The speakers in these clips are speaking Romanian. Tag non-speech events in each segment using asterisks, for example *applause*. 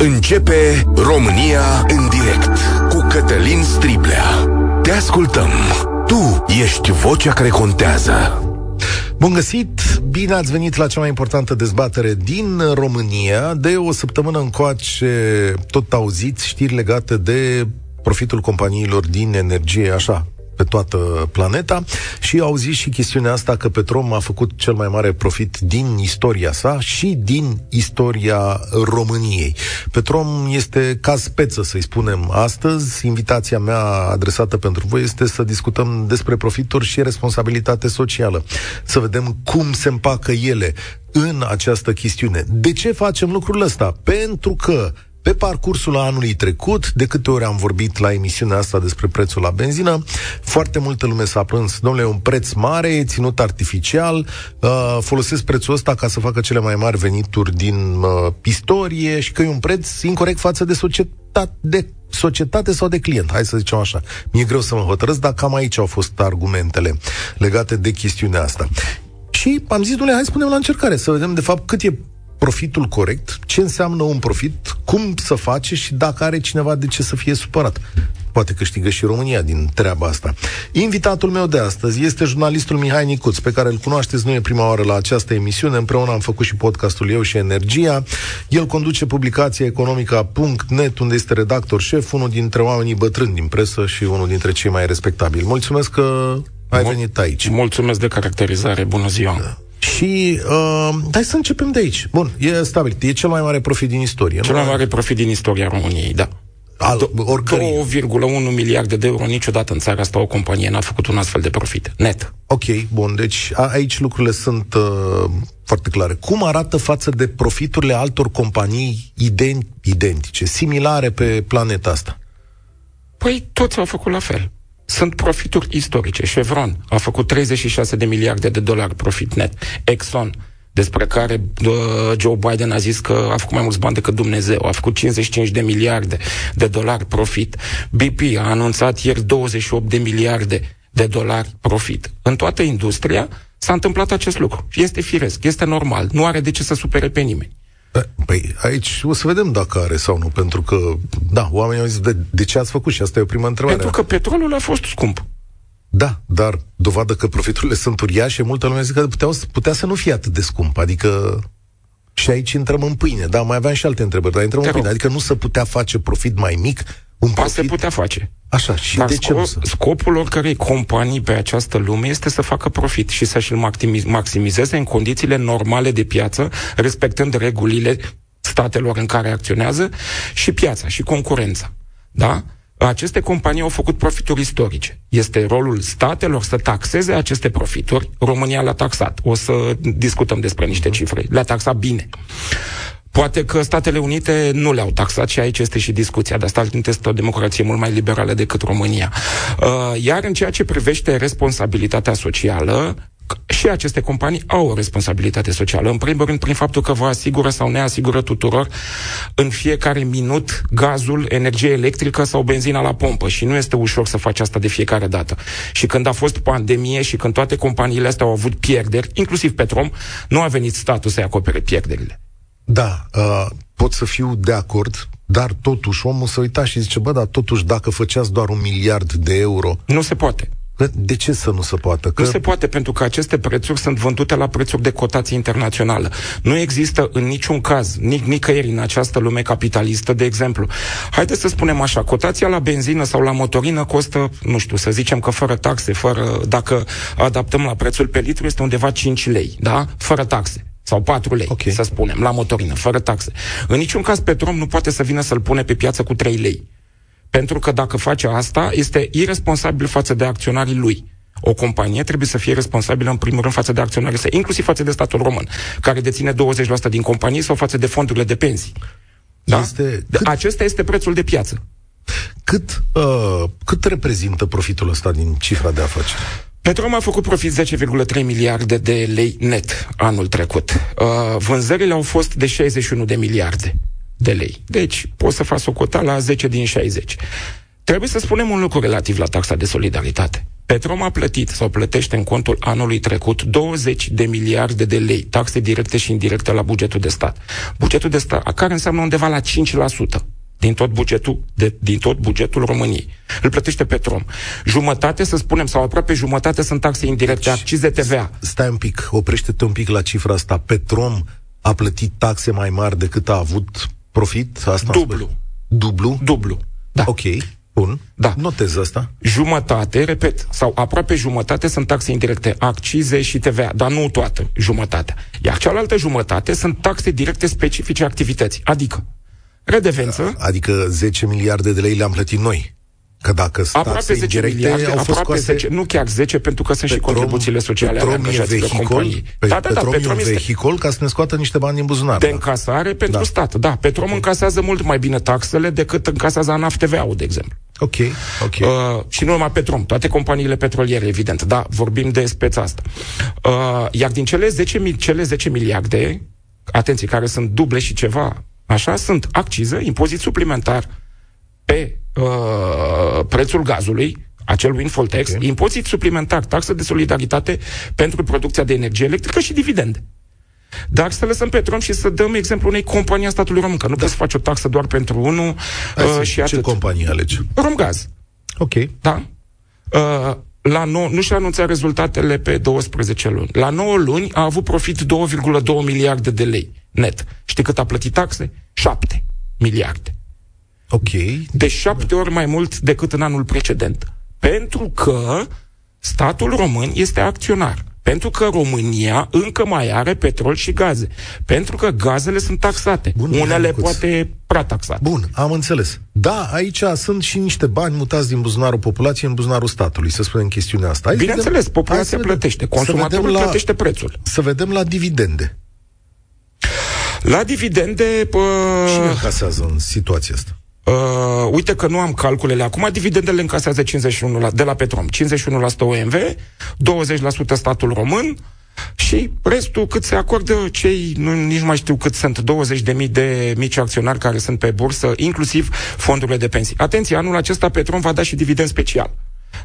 Începe România în direct cu Cătălin Striblea. Te ascultăm. Tu ești vocea care contează. Bun găsit! Bine ați venit la cea mai importantă dezbatere din România. De o săptămână încoace tot auziți știri legate de profitul companiilor din energie, așa, pe toată planeta și au zis și chestiunea asta că Petrom a făcut cel mai mare profit din istoria sa și din istoria României. Petrom este caz speță, să-i spunem astăzi. Invitația mea adresată pentru voi este să discutăm despre profituri și responsabilitate socială. Să vedem cum se împacă ele în această chestiune. De ce facem lucrul ăsta? Pentru că pe parcursul anului trecut, de câte ori am vorbit la emisiunea asta despre prețul la benzină, foarte multă lume s-a plâns, domnule, e un preț mare, e ținut artificial, uh, folosesc prețul ăsta ca să facă cele mai mari venituri din uh, istorie și că e un preț incorrect față de societate, de societate sau de client, hai să zicem așa. Mi-e greu să mă hotărăsc, dar cam aici au fost argumentele legate de chestiunea asta. Și am zis, domnule, hai să punem la încercare, să vedem de fapt cât e profitul corect, ce înseamnă un profit, cum să face și dacă are cineva de ce să fie supărat. Poate câștigă și România din treaba asta. Invitatul meu de astăzi este jurnalistul Mihai Nicuț, pe care îl cunoașteți, nu e prima oară la această emisiune, împreună am făcut și podcastul Eu și Energia. El conduce publicația economica.net, unde este redactor șef, unul dintre oamenii bătrâni din presă și unul dintre cei mai respectabili. Mulțumesc că ai Mul- venit aici. Mulțumesc de caracterizare, bună ziua! Da. Și uh, hai să începem de aici. Bun, e stabil. E cel mai mare profit din istorie. Cel mai mare profit din istoria României, da. Al, 2,1 miliarde de euro niciodată în țara asta o companie n-a făcut un astfel de profit. Net. Ok, bun. Deci a, aici lucrurile sunt uh, foarte clare. Cum arată față de profiturile altor companii ident- identice, similare pe planeta asta? Păi toți au făcut la fel sunt profituri istorice. Chevron a făcut 36 de miliarde de dolari profit net. Exxon, despre care uh, Joe Biden a zis că a făcut mai mulți bani decât Dumnezeu, a făcut 55 de miliarde de dolari profit. BP a anunțat ieri 28 de miliarde de dolari profit. În toată industria s-a întâmplat acest lucru. Este firesc, este normal, nu are de ce să supere pe nimeni. Da, păi aici o să vedem dacă are sau nu, pentru că, da, oamenii au zis, de, de ce ați făcut? Și asta e o primă întrebare. Pentru că petrolul a fost scump. Da, dar dovadă că profiturile sunt uriașe, multă lume zice că puteau, putea să nu fie atât de scump, adică și aici intrăm în pâine. Da, mai aveam și alte întrebări, dar intrăm Te în pâine. Adică nu se putea face profit mai mic un profit... se putea face. Așa, și Dar de ce nu să? Scopul oricărei companii pe această lume este să facă profit și să-și maximizeze în condițiile normale de piață, respectând regulile statelor în care acționează și piața și concurența. Da? Aceste companii au făcut profituri istorice. Este rolul statelor să taxeze aceste profituri. România le-a taxat. O să discutăm despre niște cifre. Le-a taxat bine. Poate că Statele Unite nu le-au taxat și aici este și discuția, dar Statele Unite este o democrație mult mai liberală decât România. Uh, iar în ceea ce privește responsabilitatea socială, și aceste companii au o responsabilitate socială. În primul rând, prin faptul că vă asigură sau ne asigură tuturor în fiecare minut gazul, energie electrică sau benzina la pompă și nu este ușor să faci asta de fiecare dată. Și când a fost pandemie și când toate companiile astea au avut pierderi, inclusiv Petrom, nu a venit statul să-i acopere pierderile. Da, uh, pot să fiu de acord, dar totuși omul se uita și zice, bă, dar totuși dacă făceați doar un miliard de euro... Nu se poate. De ce să nu se poată? Că... Nu se poate, pentru că aceste prețuri sunt vândute la prețuri de cotație internațională. Nu există în niciun caz, nic- nicăieri în această lume capitalistă, de exemplu. Haideți să spunem așa, cotația la benzină sau la motorină costă, nu știu, să zicem că fără taxe, fără, dacă adaptăm la prețul pe litru, este undeva 5 lei, da? Fără taxe sau 4 lei, okay. să spunem, la motorină, fără taxe. În niciun caz Petrom nu poate să vină să-l pune pe piață cu 3 lei. Pentru că dacă face asta, este irresponsabil față de acționarii lui. O companie trebuie să fie responsabilă în primul rând față de acționarii săi, inclusiv față de statul român, care deține 20% din companie sau față de fondurile de pensii. Da? Este, cât... Acesta este prețul de piață. Cât, uh, cât reprezintă profitul ăsta din cifra de afaceri? Petrom a făcut profit 10,3 miliarde de lei net anul trecut. Uh, vânzările au fost de 61 de miliarde de lei. Deci, poți să faci o cota la 10 din 60. Trebuie să spunem un lucru relativ la taxa de solidaritate. Petrom a plătit sau plătește în contul anului trecut 20 de miliarde de lei, taxe directe și indirecte la bugetul de stat. Bugetul de stat, care înseamnă undeva la 5% din tot bugetul, de, din tot bugetul României. Îl plătește Petrom. Jumătate, să spunem, sau aproape jumătate sunt taxe indirecte, deci, accize TVA. Stai un pic, oprește-te un pic la cifra asta. Petrom a plătit taxe mai mari decât a avut profit? Asta Dublu. Dublu? Dublu. Da. Ok. Bun. Da. Notez asta. Jumătate, repet, sau aproape jumătate sunt taxe indirecte, accize și TVA, dar nu toată jumătatea. Iar cealaltă jumătate sunt taxe directe specifice activității, adică redevență. Adică 10 miliarde de lei le-am plătit noi. Că dacă aproape 10 miliarde, au fost aproape 10, nu chiar 10, pentru că sunt Petrom, și contribuțiile sociale ale angajaților companii. Pe, da, da, da, Petrom, Petrom e un vehicol este ca să ne scoată niște bani din buzunar. De da. încasare pentru da. stat, da. Petrom încasează mult mai bine taxele decât încasează ANAF TVA-ul, de exemplu. Ok, ok. Uh, și nu numai Petrom, toate companiile petroliere, evident. Da, vorbim de speța asta. Uh, iar din cele 10, cele 10 miliarde, atenție, care sunt duble și ceva, așa, sunt acciză, impozit suplimentar pe uh, prețul gazului, acel windfall tax, okay. impozit suplimentar, taxă de solidaritate pentru producția de energie electrică și dividende. Dar să lăsăm pe tron și să dăm exemplu unei companii a statului român, că nu da. poți să faci o taxă doar pentru unul uh, și ce atât. Ce companie alegi? Romgaz. Ok. Da? Uh, la nou, nu și-a anunțat rezultatele pe 12 luni. La 9 luni a avut profit 2,2 miliarde de lei net. Știi cât a plătit taxe? 7 miliarde. Ok. De șapte ori mai mult decât în anul precedent. Pentru că statul român este acționar. Pentru că România încă mai are petrol și gaze. Pentru că gazele sunt taxate. Bun, Unele poate prea taxate. Bun, am înțeles. Da, aici sunt și niște bani mutați din buzunarul populației în buzunarul statului, să spunem chestiunea asta. Hai Bineînțeles, vedem, populația plătește. Consumatorul la, plătește prețul. Să vedem la dividende. La dividende... Pă... Cine încasează în situația asta? Uh, uite că nu am calculele acum, dividendele încasează 51 la, de la Petrom, 51% OMV, 20% statul român și restul cât se acordă cei, nu, nici nu mai știu cât sunt, 20.000 de mici acționari care sunt pe bursă, inclusiv fondurile de pensii. Atenție, anul acesta Petrom va da și dividend special.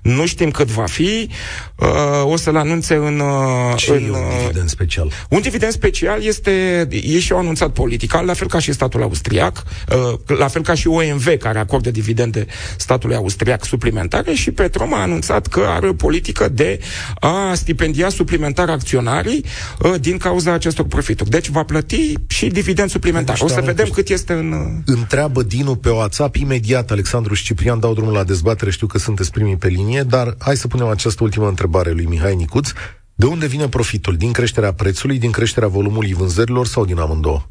Nu știm cât va fi. Uh, o să-l anunțe în... Uh, Ce în, e un uh, dividend special? Un dividend special este... E și anunțat politic, la fel ca și statul austriac, uh, la fel ca și OMV, care acordă dividende statului austriac suplimentare și Petrom a anunțat că are o politică de a stipendia suplimentar acționarii uh, din cauza acestor profituri. Deci va plăti și dividend suplimentar. Deci, o să vedem cât este în... Uh, Întreabă Dinu pe WhatsApp imediat, Alexandru și Șciprian dau drumul la dezbatere, știu că sunteți primii pe linie, dar hai să punem această ultimă întrebare lui Mihai Nicuț. De unde vine profitul? Din creșterea prețului, din creșterea volumului vânzărilor sau din amândouă?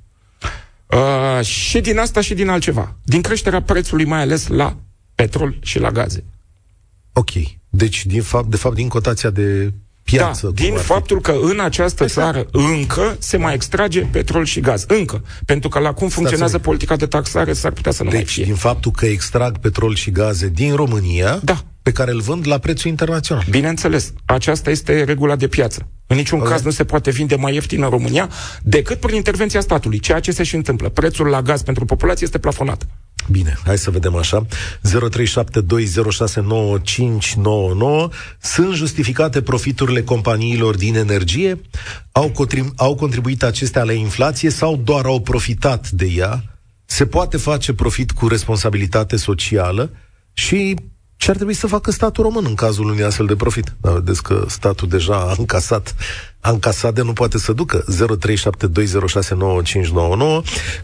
Uh, și din asta și din altceva. Din creșterea prețului, mai ales la petrol și la gaze. Ok. Deci, din fapt, de fapt, din cotația de piață. Da, din faptul că în această exact. țară încă se mai extrage petrol și gaz. Încă. Pentru că la cum funcționează Stați politica de taxare s-ar putea să nu deci, mai fie. din faptul că extrag petrol și gaze din România, da. Pe care îl vând la prețul internațional. Bineînțeles. Aceasta este regula de piață. În niciun okay. caz nu se poate vinde mai ieftin în România decât prin intervenția statului, ceea ce se și întâmplă. Prețul la gaz pentru populație este plafonat. Bine, hai să vedem așa. 0372069599. Sunt justificate profiturile companiilor din energie? Au, contribu- au contribuit acestea la inflație sau doar au profitat de ea? Se poate face profit cu responsabilitate socială? Și ce ar trebui să facă statul român în cazul unui astfel de profit? Dar vedeți că statul deja a încasat, a încasat de nu poate să ducă 0372069599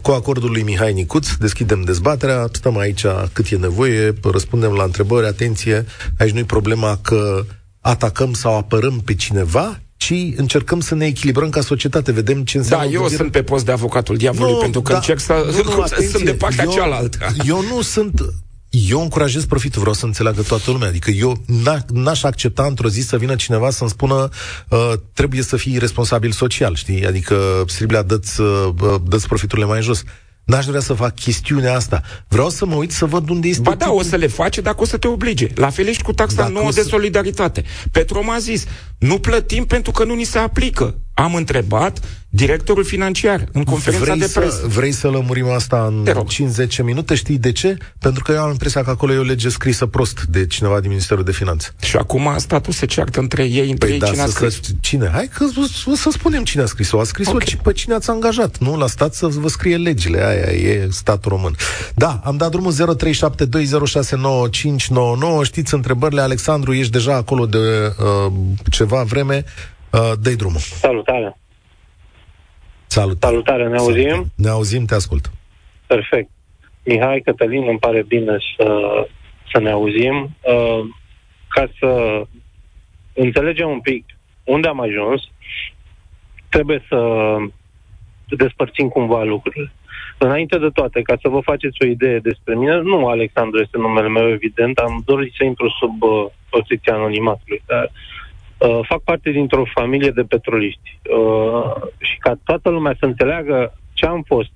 cu acordul lui Mihai Nicuț, deschidem dezbaterea, stăm aici cât e nevoie, răspundem la întrebări, atenție, aici nu-i problema că atacăm sau apărăm pe cineva, ci încercăm să ne echilibrăm ca societate, vedem ce înseamnă... Da, eu gândirea. sunt pe post de avocatul diavolului, no, pentru că da, încerc să... Nu, nu, *laughs* atenție, sunt de partea eu, cealaltă. Eu nu sunt eu încurajez profitul, vreau să înțeleagă toată lumea. Adică eu n-aș accepta într-o zi să vină cineva să-mi spună uh, trebuie să fii responsabil social, știi? Adică, Striblea, dă-ți, uh, dă profiturile mai jos. N-aș vrea să fac chestiunea asta. Vreau să mă uit să văd unde este... Ba da, o să le face dacă o să te oblige. La fel ești cu taxa dacă nouă să... de solidaritate. Petrom a zis, nu plătim pentru că nu ni se aplică. Am întrebat directorul financiar în conferința vrei de presă. Să, vrei să lămurim asta în 5-10 minute? Știi de ce? Pentru că eu am impresia că acolo e o lege scrisă prost de cineva din Ministerul de Finanțe. Și acum statul se ceartă între ei, între păi ei da, cine a scris. scris. Cine? Hai că o să spunem cine a scris-o. A scris-o okay. pe cine ați angajat, nu? La stat să vă scrie legile. Aia e statul român. Da, am dat drumul 0372069599. Știți întrebările, Alexandru, ești deja acolo de uh, ceva vreme. Uh, dă drumul. Salutare! Salut. Salutare, ne auzim? Ne auzim, te ascult. Perfect. Mihai, Cătălin, îmi pare bine să, să ne auzim. Uh, ca să înțelegem un pic unde am ajuns, trebuie să despărțim cumva lucrurile. Înainte de toate, ca să vă faceți o idee despre mine, nu Alexandru este numele meu, evident, am dorit să intru sub uh, protecția anonimatului, dar Uh, fac parte dintr-o familie de petroliști uh, și ca toată lumea să înțeleagă ce am fost,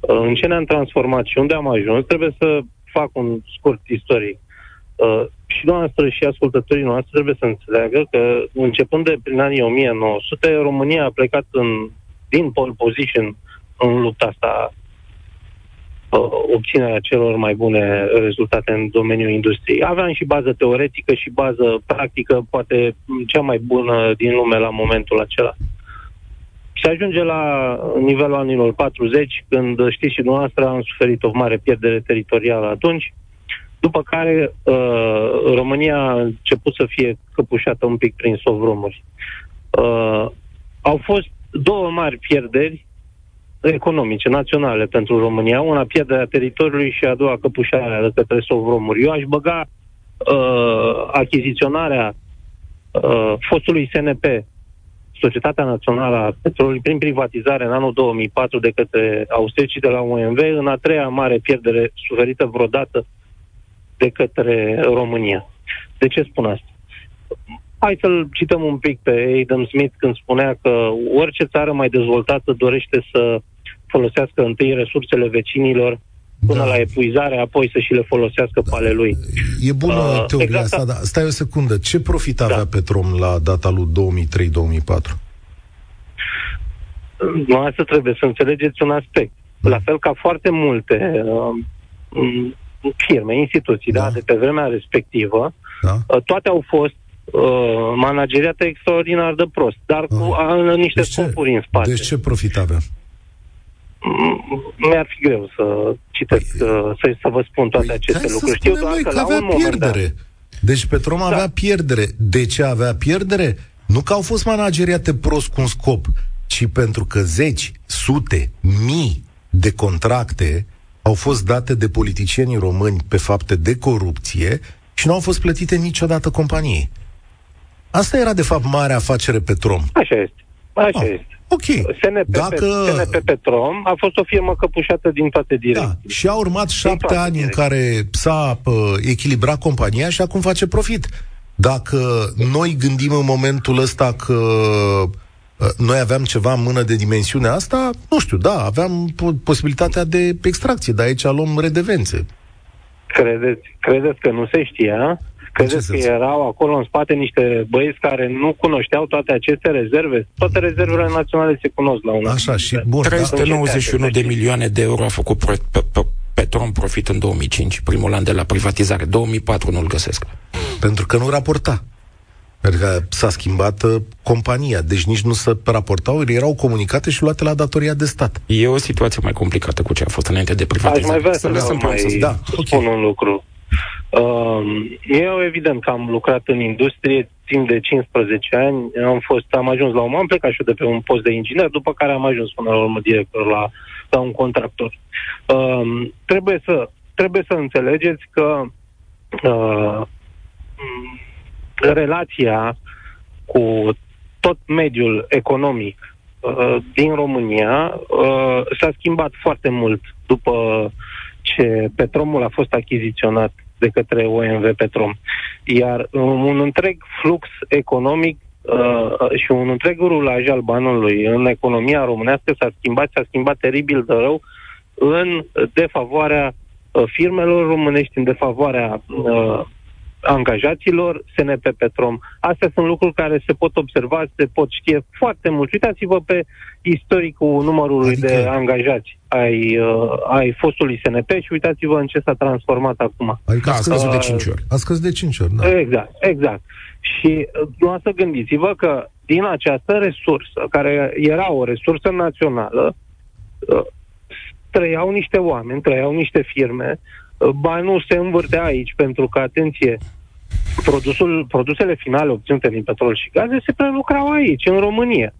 uh, în ce ne-am transformat și unde am ajuns, trebuie să fac un scurt istoric. Uh, și noastră și ascultătorii noastre trebuie să înțeleagă că începând de prin anii 1900, România a plecat în, din pole position în lupta asta uh, obținerea celor mai bune rezultate în domeniul industriei. Aveam și bază teoretică și bază practică, poate cea mai bună din lume la momentul acela. Se ajunge la nivelul anilor 40, când știți și dumneavoastră am suferit o mare pierdere teritorială atunci, după care uh, România a început să fie căpușată un pic prin sovrumuri. Uh, au fost două mari pierderi economice, naționale pentru România, una pierderea teritoriului și a doua căpușarea de către sovromuri. Eu aș băga uh, achiziționarea uh, fostului SNP, Societatea Națională a Petrolului, prin privatizare în anul 2004 de către austricii de la UMV, în a treia mare pierdere suferită vreodată de către România. De ce spun asta? Hai să-l cităm un pic pe Adam Smith când spunea că orice țară mai dezvoltată dorește să folosească întâi resursele vecinilor până da. la epuizare, apoi să și le folosească da. pe ale lui. E bună uh, teoria exact asta, dar stai o secundă. Ce profit avea da. Petrom la data lui 2003-2004? Nu, asta trebuie să înțelegeți un aspect. La fel ca foarte multe uh, firme, instituții, da. da, de pe vremea respectivă, da. uh, toate au fost uh, manageriate extraordinar de prost, dar cu uh, niște deci scopuri în spate. Deci ce profit avea? Mi-ar fi greu să citesc, păi, uh, să, să vă spun toate păi, aceste lucruri. Știu doar că, că la avea un pierdere. Moment, deci Petrom da. avea pierdere. De ce avea pierdere? Nu că au fost manageriate prost cu un scop, ci pentru că zeci, sute, mii de contracte au fost date de politicienii români pe fapte de corupție și nu au fost plătite niciodată companiei. Asta era, de fapt, marea afacere Petrom. Așa este. Așa ah. este. Ok. SNP, Dacă... SNP Petrom a fost o firmă căpușată din toate direcțiile. Da. Și a urmat șapte ani direcții. în care s-a uh, echilibrat compania și acum face profit. Dacă noi gândim în momentul ăsta că uh, noi aveam ceva în mână de dimensiunea asta, nu știu, da, aveam posibilitatea de extracție, dar aici luăm redevențe. Credeți, credeți că nu se știa? Credeți că erau acolo în spate niște băieți care nu cunoșteau toate aceste rezerve? Toate rezervele naționale se cunosc la un Așa, și bun, 391 da. de milioane de euro a făcut Petrom profit în 2005, primul an de la privatizare. 2004 nu-l găsesc. Pentru că nu raporta. Pentru că s-a schimbat uh, compania, deci nici nu se raportau, erau comunicate și luate la datoria de stat. E o situație mai complicată cu ce a fost înainte de privatizare. Aș mai vrea să, să, mai da, okay. spun un lucru. Uh, eu, evident, că am lucrat în industrie timp de 15 ani, am fost, am ajuns la un am plecat și eu de pe un post de inginer, după care am ajuns până la urmă director la, la un contractor. Uh, trebuie, să, trebuie să înțelegeți că uh, relația cu tot mediul economic uh, din România uh, s-a schimbat foarte mult după ce Petromul a fost achiziționat de către OMV Petrom. Iar un întreg flux economic uh, și un întreg rulaj al banului în economia românească s-a schimbat, s-a schimbat teribil de rău în defavoarea uh, firmelor românești, în defavoarea uh, angajaților SNP Petrom. Astea sunt lucruri care se pot observa, se pot știe foarte mult. Uitați-vă pe istoricul numărului adică... de angajați ai, uh, ai fostului SNP și uitați-vă în ce s-a transformat acum. Adică a scăzut de 5 ori. A scăzut de 5 ori, da. Exact, exact. Și nu să gândiți-vă că din această resursă, care era o resursă națională, uh, trăiau niște oameni, trăiau niște firme, uh, banul se învârtea aici pentru că, atenție, produsul, produsele finale obținute din petrol și gaze se prelucrau aici, în România.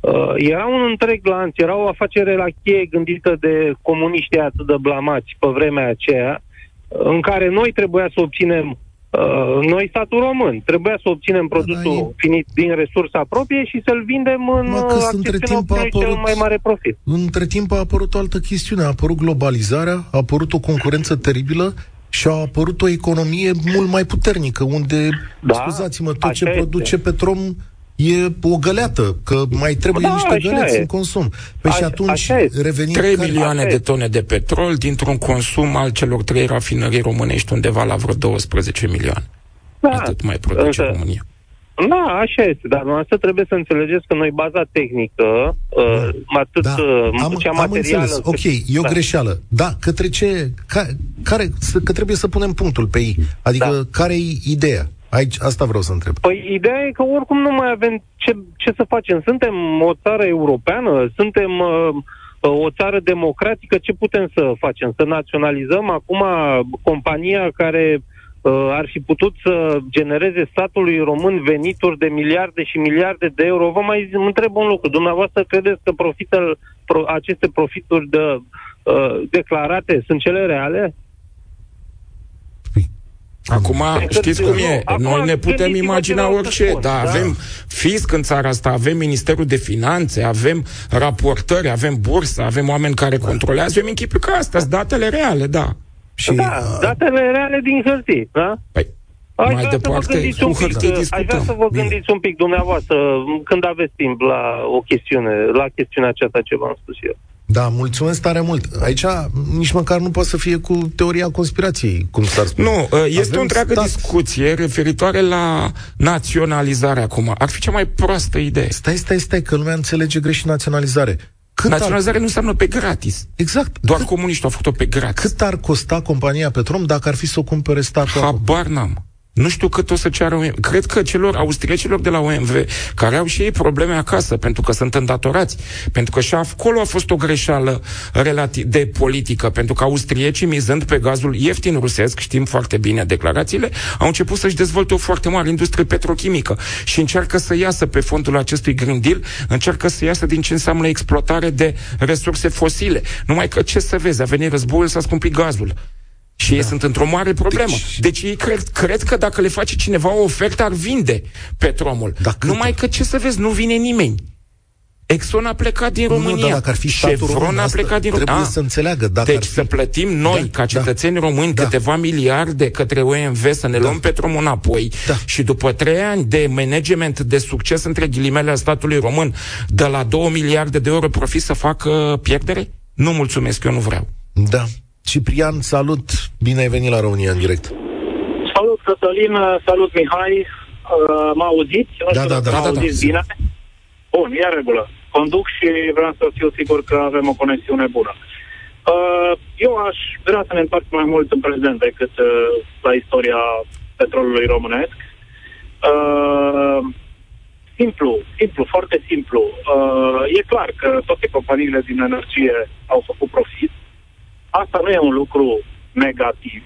Uh, era un întreg lanț, era o afacere la cheie gândită de comuniști atât de blamați pe vremea aceea, în care noi trebuia să obținem Uh, noi, statul român, trebuia să obținem produsul da, finit din resursa proprie și să-l vindem în uh, între timp a apărut, cel mai mare profit. Între timp a apărut o altă chestiune, a apărut globalizarea, a apărut o concurență teribilă și a apărut o economie mult mai puternică, unde, da, scuzați-mă, tot ce produce este. Petrom e o găleată, că mai trebuie da, niște găleți e. în consum. Păi și atunci revenim... 3 care... milioane de tone de petrol dintr-un consum al celor trei rafinării românești undeva la vreo 12 milioane. Da. Atât mai produce Însă, România. Da, așa este, dar noastră trebuie să înțelegeți că noi baza tehnică, da. uh, atât da. uh, am, cea am înțeles, ok, e o da. greșeală. Da, către ce, ca, care, că trebuie să punem punctul pe ei. Adică, da. care e ideea? Aici, asta vreau să întreb. Păi ideea e că oricum nu mai avem ce, ce să facem. Suntem o țară europeană, suntem uh, o țară democratică, ce putem să facem? Să naționalizăm acum compania care uh, ar fi putut să genereze statului român venituri de miliarde și miliarde de euro. Vă mai întreb un lucru. Dumneavoastră credeți că profită, pro, aceste profituri de, uh, declarate sunt cele reale? Acum, știți cum e? Noi ne putem imagina orice, dar da. avem fisc în țara asta, avem Ministerul de Finanțe, avem raportări, avem bursă, avem oameni care da. controlează. Eu închipiu că astea sunt datele reale, da. Și, da, datele reale din hârtie, da? Păi, Aș mai departe, cu hârtie discutăm. Aș vrea să vă gândiți Bine. un pic dumneavoastră, când aveți timp la o chestiune, la chestiunea aceasta ce v-am spus eu. Da, mulțumesc tare mult. Aici nici măcar nu poate să fie cu teoria conspirației, cum s-ar spune. Nu, ă, este Avem o întreagă stat... discuție referitoare la naționalizare acum. Ar fi cea mai proastă idee. Stai, stai, stai, că lumea înțelege greșit naționalizare. Cât Naționalizare ar... nu înseamnă pe gratis. Exact. Doar cât... comuniștii au făcut-o pe gratis. Cât ar costa compania Petrom dacă ar fi să o cumpere statul? Habar n-am. Nu știu cât o să ceară OMV. Cred că celor austriecilor de la OMV, care au și ei probleme acasă, pentru că sunt îndatorați, pentru că și acolo a fost o greșeală relativ de politică, pentru că austriecii, mizând pe gazul ieftin rusesc, știm foarte bine declarațiile, au început să-și dezvolte o foarte mare industrie petrochimică și încearcă să iasă pe fondul acestui Green Deal, încearcă să iasă din ce înseamnă exploatare de resurse fosile. Numai că ce să vezi, a venit războiul, s-a scumpit gazul. Și da. ei sunt într-o mare problemă. Deci, deci ei cred, cred că dacă le face cineva o ofertă, ar vinde petromul. Dacă Numai că, ce să vezi, nu vine nimeni. Exxon a plecat din România. Nu, dar dacă ar fi Chevron a plecat din România. Trebuie să înțeleagă. Dacă deci fi... să plătim noi, da, ca cetățeni da, români, da. câteva miliarde către OMV să ne da. luăm petromul înapoi da. și după trei ani de management de succes între ghilimele a statului român, de la 2 miliarde de euro profit să facă pierdere? Nu mulțumesc, eu nu vreau. Da. Ciprian, salut! Bine ai venit la România în direct. Salut, Cătălin, salut, Mihai. Uh, mă auziți? Nu da, da, da, da, da, bine? Bun, e regulă. Conduc și vreau să fiu sigur că avem o conexiune bună. Uh, eu aș vrea să ne întoarcem mai mult în prezent decât uh, la istoria petrolului românesc. Uh, simplu, simplu, foarte simplu. Uh, e clar că toate companiile din energie au făcut profit. Asta nu e un lucru negativ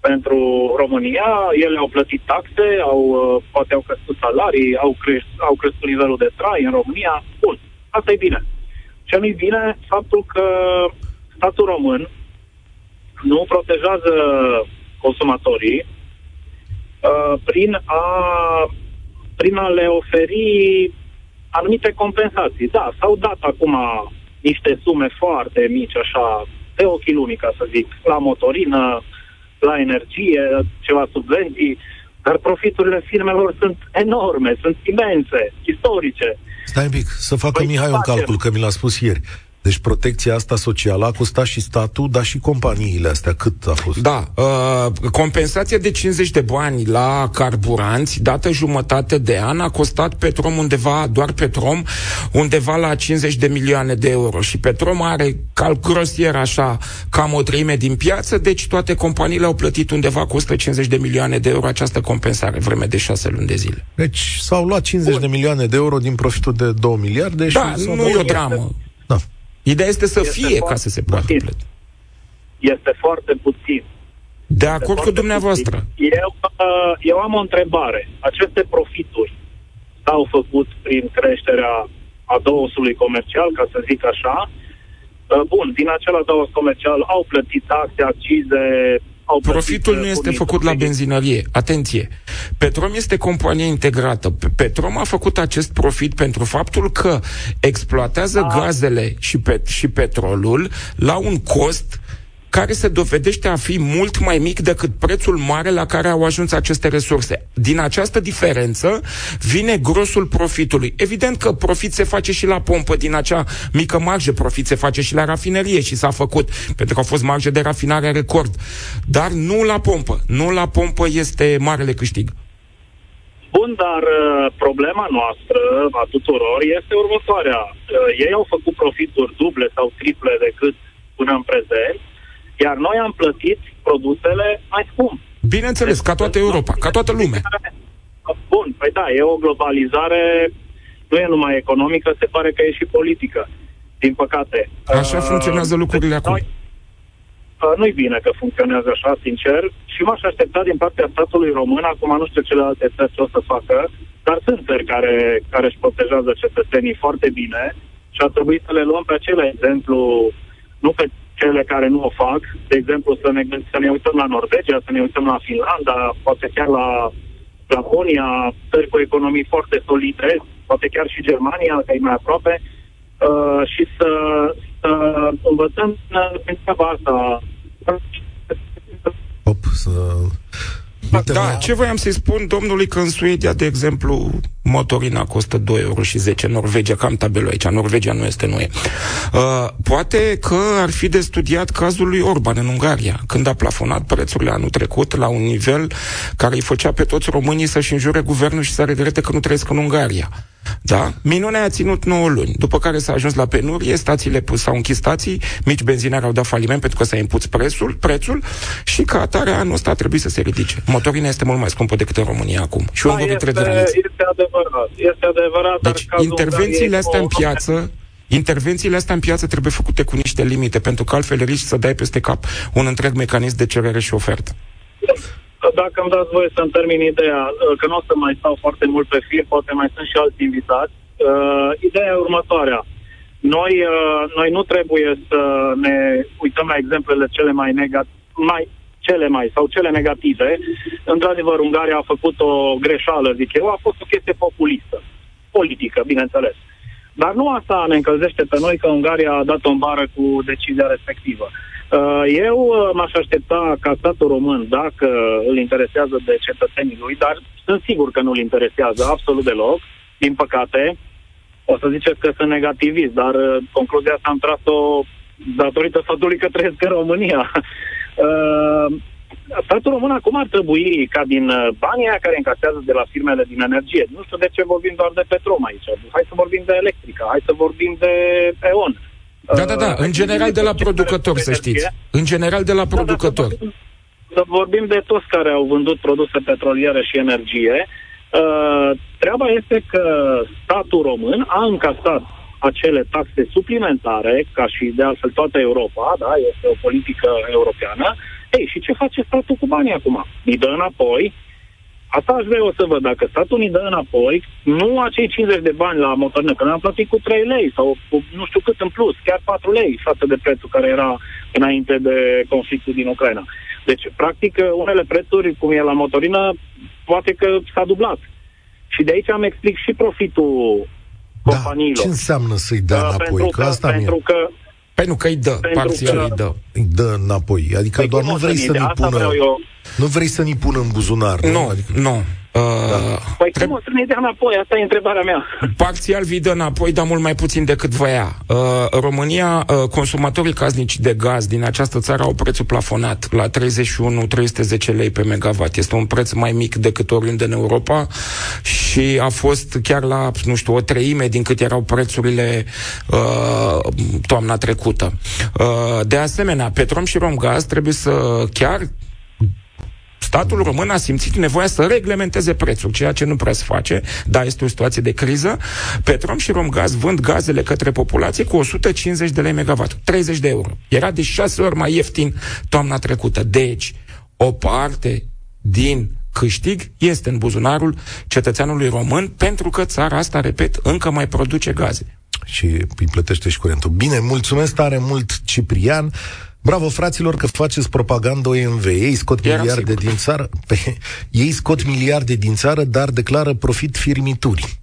pentru România. Ele au plătit taxe, au, uh, poate au crescut salarii, au, creș- au crescut nivelul de trai în România. Bun, asta e bine. Ce nu-i bine, faptul că statul român nu protejează consumatorii uh, prin, a, prin a le oferi anumite compensații. Da, s-au dat acum niște sume foarte mici, așa, pe ochii lumii, ca să zic, la motorină, la energie, ceva subvenții, dar profiturile firmelor sunt enorme, sunt imense, istorice. Stai un pic, să facă păi Mihai un calcul, că mi l-a spus ieri. Deci protecția asta socială a costat și statul, dar și companiile astea. Cât a fost? Da, uh, compensația de 50 de bani la carburanți, dată jumătate de an, a costat Petrom undeva, doar Petrom, undeva la 50 de milioane de euro. Și Petrom are calculosier așa, cam o treime din piață, deci toate companiile au plătit undeva cu 150 de milioane de euro această compensare vreme de șase luni de zile. Deci s-au luat 50 Bun. de milioane de euro din profitul de 2 miliarde da, și... nu e o dramă. Da. Ideea este să este fie ca să se poată plăti. Este foarte puțin. De este acord cu dumneavoastră. Eu, uh, eu am o întrebare. Aceste profituri s-au făcut prin creșterea adăusului comercial, ca să zic așa. Uh, bun, din acel adăus comercial au plătit taxe, accize, au Profitul nu este făcut la benzinărie. Atenție! Petrom este companie integrată. Petrom a făcut acest profit pentru faptul că exploatează a. gazele și, pet- și petrolul la un cost care se dovedește a fi mult mai mic decât prețul mare la care au ajuns aceste resurse. Din această diferență vine grosul profitului. Evident că profit se face și la pompă, din acea mică marjă profit se face și la rafinerie și s-a făcut, pentru că au fost marge de rafinare record. Dar nu la pompă. Nu la pompă este marele câștig. Bun, dar uh, problema noastră a tuturor este următoarea. Uh, ei au făcut profituri duble sau triple decât până în prezent iar noi am plătit produsele mai scump. Bineînțeles, ca toată Europa, ca toată lumea. Bun, păi da, e o globalizare, nu e numai economică, se pare că e și politică, din păcate. Așa uh, funcționează lucrurile acum. Noi, uh, nu-i bine că funcționează așa, sincer, și m-aș aștepta din partea statului român, acum nu știu celelalte țări ce o să facă, dar sunt țări care, care își protejează cetățenii foarte bine și ar trebui să le luăm pe acele exemplu, nu pe cele care nu o fac. De exemplu, să ne, să ne uităm la Norvegia, să ne uităm la Finlanda, poate chiar la Japonia, țări cu economii foarte solide, poate chiar și Germania, că e mai aproape, uh, și să, să învățăm din treaba asta. Op, să da, ce voiam să-i spun domnului că în Suedia, de exemplu, motorina costă 2 euro și 10, Norvegia, cam tabelul aici, Norvegia nu este, nu e. Uh, poate că ar fi de studiat cazul lui Orban în Ungaria, când a plafonat prețurile anul trecut la un nivel care îi făcea pe toți românii să-și înjure guvernul și să regrete că nu trăiesc în Ungaria. Da? Minunea a ținut 9 luni, după care s-a ajuns la penurie, stațiile s-au închis stații, mici benzinari au dat faliment pentru că s-a impus prețul, prețul și ca atare anul ăsta a trebuit să se ridice. Motorina este mult mai scumpă decât în România acum. Și da, un este, este adevărat. Este adevărat deci, intervențiile astea în piață Intervențiile astea în piață trebuie făcute cu niște limite, pentru că altfel riști să dai peste cap un întreg mecanism de cerere și ofertă. Dacă îmi dați voie să-mi termin ideea, uh, că nu o să mai stau foarte mult pe fir, poate mai sunt și alți invitați. Uh, ideea e următoarea. Noi, uh, noi nu trebuie să ne uităm la exemplele cele mai negative, mai, cele mai sau cele negative. Într-adevăr, Ungaria a făcut o greșeală, zic eu, a fost o chestie populistă, politică, bineînțeles. Dar nu asta ne încălzește pe noi că Ungaria a dat o bară cu decizia respectivă. Uh, eu uh, m-aș aștepta ca statul român, dacă îl interesează de cetățenii lui, dar sunt sigur că nu îl interesează absolut deloc, din păcate. O să ziceți că sunt negativist, dar uh, concluzia asta am tras-o datorită faptului că trăiesc în România. *laughs* statul român acum ar trebui ca din banii aia care încasează de la firmele din energie, nu știu de ce vorbim doar de Petrom aici, hai să vorbim de electrică, hai să vorbim de EON, da, da, da. În general de la producător, să știți. În general de la producător. Să vorbim de toți care au vândut produse petroliere și energie. Uh, treaba este că statul român a încasat acele taxe suplimentare, ca și de altfel toată Europa, da, este o politică europeană. Ei, și ce face statul cu banii acum? Îi dă înapoi, Asta aș vrea eu să văd. Dacă statul ne dă înapoi, nu acei 50 de bani la motorină, că ne-am plătit cu 3 lei sau cu nu știu cât în plus, chiar 4 lei față de prețul care era înainte de conflictul din Ucraina. Deci, practic, unele prețuri, cum e la motorină, poate că s-a dublat. Și de aici am explic și profitul da, companiilor. Ce înseamnă să-i dea înapoi? Pentru că, că asta pentru că pentru că îi dă, parțial că... îi dă. Îi dă înapoi. Adică păi doar nu vrei să ne pună... Nu vrei să ne pună în buzunar, nu? Nu, adică... nu. Uh, păi treb- cum o să ne dea înapoi? Asta e întrebarea mea. Parțial vi dă înapoi, dar mult mai puțin decât voia. Uh, România, uh, consumatorii casnici de gaz din această țară au prețul plafonat la 31-310 lei pe megawatt. Este un preț mai mic decât oriunde în Europa și a fost chiar la, nu știu, o treime din cât erau prețurile uh, toamna trecută. Uh, de asemenea, Petrom și Romgaz trebuie să chiar statul român a simțit nevoia să reglementeze prețul, ceea ce nu prea se face, dar este o situație de criză. Petrom și Romgaz vând gazele către populație cu 150 de lei megawatt, 30 de euro. Era de 6 ori mai ieftin toamna trecută. Deci, o parte din câștig este în buzunarul cetățeanului român, pentru că țara asta, repet, încă mai produce gaze. Și îi plătește și curentul. Bine, mulțumesc tare mult, Ciprian. Bravo, fraților, că faceți propaganda OMV. Ei scot Eram miliarde sigur. din țară, pe, ei scot miliarde din țară, dar declară profit firmituri.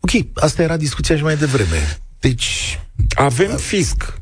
Ok, asta era discuția și mai devreme. Deci... Avem fisc.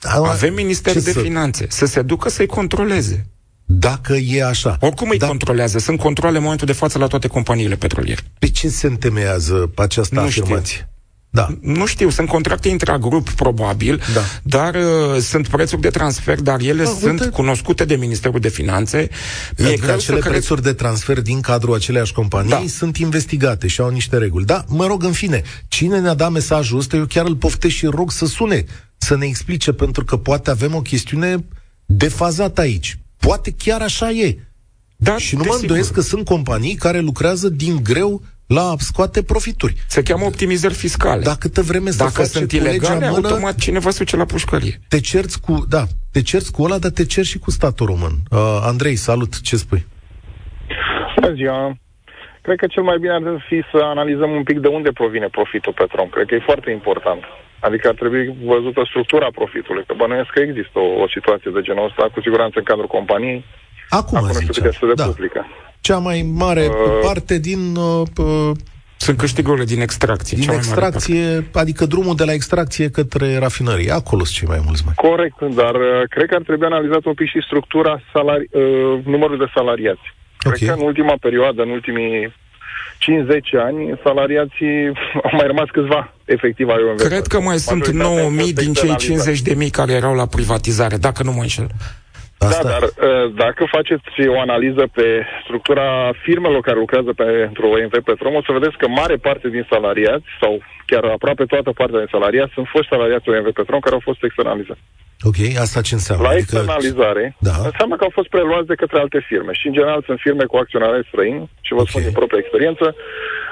A, avem Ministerul de să... Finanțe. Să se ducă să-i controleze. Dacă e așa. Oricum îi da. controlează. Sunt controle în momentul de față la toate companiile petroliere. Pe ce se întemeiază această nu afirmație? Știu. Da. Nu știu, sunt contracte intragrup, probabil, da. dar uh, sunt prețuri de transfer, dar ele da, sunt uite... cunoscute de Ministerul de Finanțe. Mi-e adică acele să prețuri cred... de transfer din cadrul aceleași companii da. sunt investigate și au niște reguli. Da, mă rog, în fine, cine ne-a dat mesajul ăsta, eu chiar îl poftesc și rog să sune, să ne explice, pentru că poate avem o chestiune defazată aici. Poate chiar așa e. Da, și nu mă îndoiesc că sunt companii care lucrează din greu la a scoate profituri. Se cheamă optimizări fiscale. Dacă câtă vreme să Dacă sunt ilegale, mână, automat cineva se duce la pușcărie. Te cerți cu, da, te cerți cu ăla, dar te cerți și cu statul român. Uh, Andrei, salut, ce spui? Bună ziua! Cred că cel mai bine ar fi să analizăm un pic de unde provine profitul Petrom. Cred că e foarte important. Adică ar trebui văzută structura profitului, că bănuiesc că există o, o situație de genul ăsta, cu siguranță în cadrul companiei. Acum, Acum zice. nu știu de da. publică cea mai mare uh, parte din... Uh, uh, sunt câștigurile din extracție. Din extracție, adică drumul de la extracție către rafinărie. Acolo sunt cei mai mulți mai. Corect, dar uh, cred că ar trebui analizat un pic și structura, salari, uh, numărul de salariați. Okay. Cred că în ultima perioadă, în ultimii 5-10 ani, salariații *laughs* au mai rămas câțiva, efectiv, ai Cred că mai sunt 9.000 din cei 50.000 care erau la privatizare, dacă nu mă înșel. Asta... Da, dar uh, dacă faceți o analiză pe structura firmelor care lucrează pentru OMV Petrom, o să vedeți că mare parte din salariați, sau chiar aproape toată partea din salariați, sunt fost salariați OMV Petrom care au fost externalizați. Ok, asta ce înseamnă? La adică... externalizare da. înseamnă că au fost preluați de către alte firme și în general sunt firme cu acționare străini și vă okay. spun din propria experiență.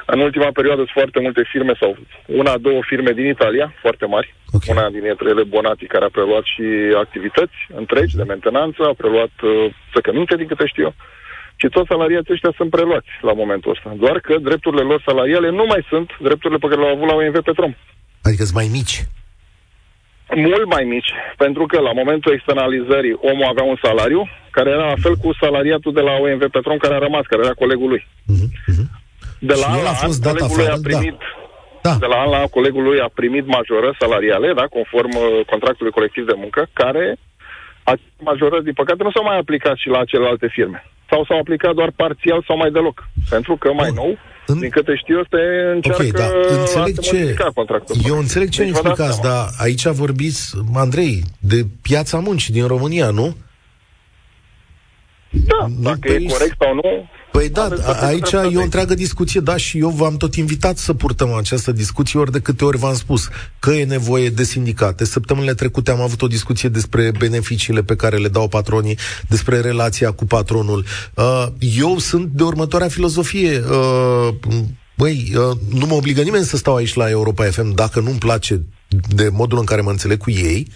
În ultima perioadă sunt foarte multe firme sau una, două firme din Italia, foarte mari. Okay. Una din ele Bonati, care a preluat și activități întregi de mentenanță, a preluat uh, săcăminte, din câte știu eu. Și toți salariații ăștia sunt preluați la momentul ăsta. Doar că drepturile lor salariale nu mai sunt drepturile pe care le-au avut la OMV Petrom. Adică sunt mai mici mult mai mici, pentru că la momentul externalizării omul avea un salariu care era la fel cu salariatul de la OMV Petrom care a rămas, care era colegul lui. Uh-huh. De la an la an, colegul lui a primit da. Da. De la an la an, colegul lui a primit majoră salariale, da, conform uh, contractului colectiv de muncă, care a majorări, din păcate, nu s-au mai aplicat și la celelalte firme. Sau s-au aplicat doar parțial sau mai deloc. Pentru că mai Bun. nou, în... Din câte știu, este încearcă okay, da. înțeleg ce... contractul. Eu înțeleg ce deci explicați, dar aici vorbiți, Andrei, de piața muncii din România, nu? Da, nu dacă e corect sau nu, Păi da, aici e o întreagă discuție, da, și eu v-am tot invitat să purtăm această discuție, ori de câte ori v-am spus că e nevoie de sindicate. Săptămânile trecute am avut o discuție despre beneficiile pe care le dau patronii, despre relația cu patronul. Uh, eu sunt de următoarea filozofie. Uh, băi, uh, nu mă obligă nimeni să stau aici la Europa FM dacă nu-mi place de modul în care mă înțeleg cu ei.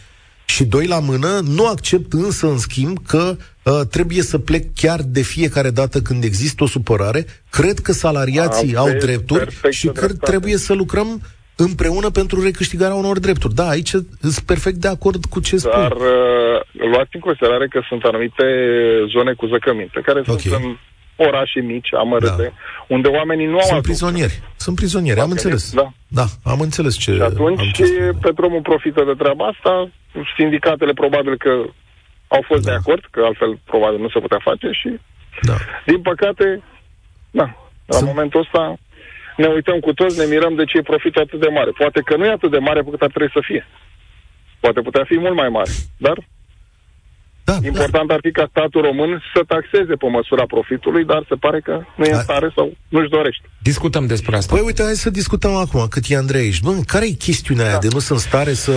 Și doi la mână, nu accept însă, în schimb, că uh, trebuie să plec chiar de fiecare dată când există o supărare. Cred că salariații Am au drepturi și cred că trebuie să lucrăm împreună pentru recâștigarea unor drepturi. Da, aici sunt perfect de acord cu ce spun. Dar uh, luați în considerare că sunt anumite zone cu zăcăminte, care okay. sunt în orașe mici, amărâte, da. unde oamenii nu sunt au prizonieri. Sunt prizonieri, am înțeles. Da. da, am înțeles ce... Și atunci Petromul profită de treaba asta, sindicatele probabil că au fost da. de acord, că altfel probabil nu se putea face și, da. din păcate, da, La Sunt... momentul ăsta ne uităm cu toți, ne mirăm de ce e profitul atât de mare. Poate că nu e atât de mare cât ar trebui să fie. Poate putea fi mult mai mare, dar da, Important da. ar fi ca statul român să taxeze pe măsura profitului, dar se pare că nu e în stare sau nu-și dorește. Discutăm despre asta. Păi uite, hai să discutăm acum, cât e Andrei aici. Bă, care e chestiunea da. aia de nu sunt stare să...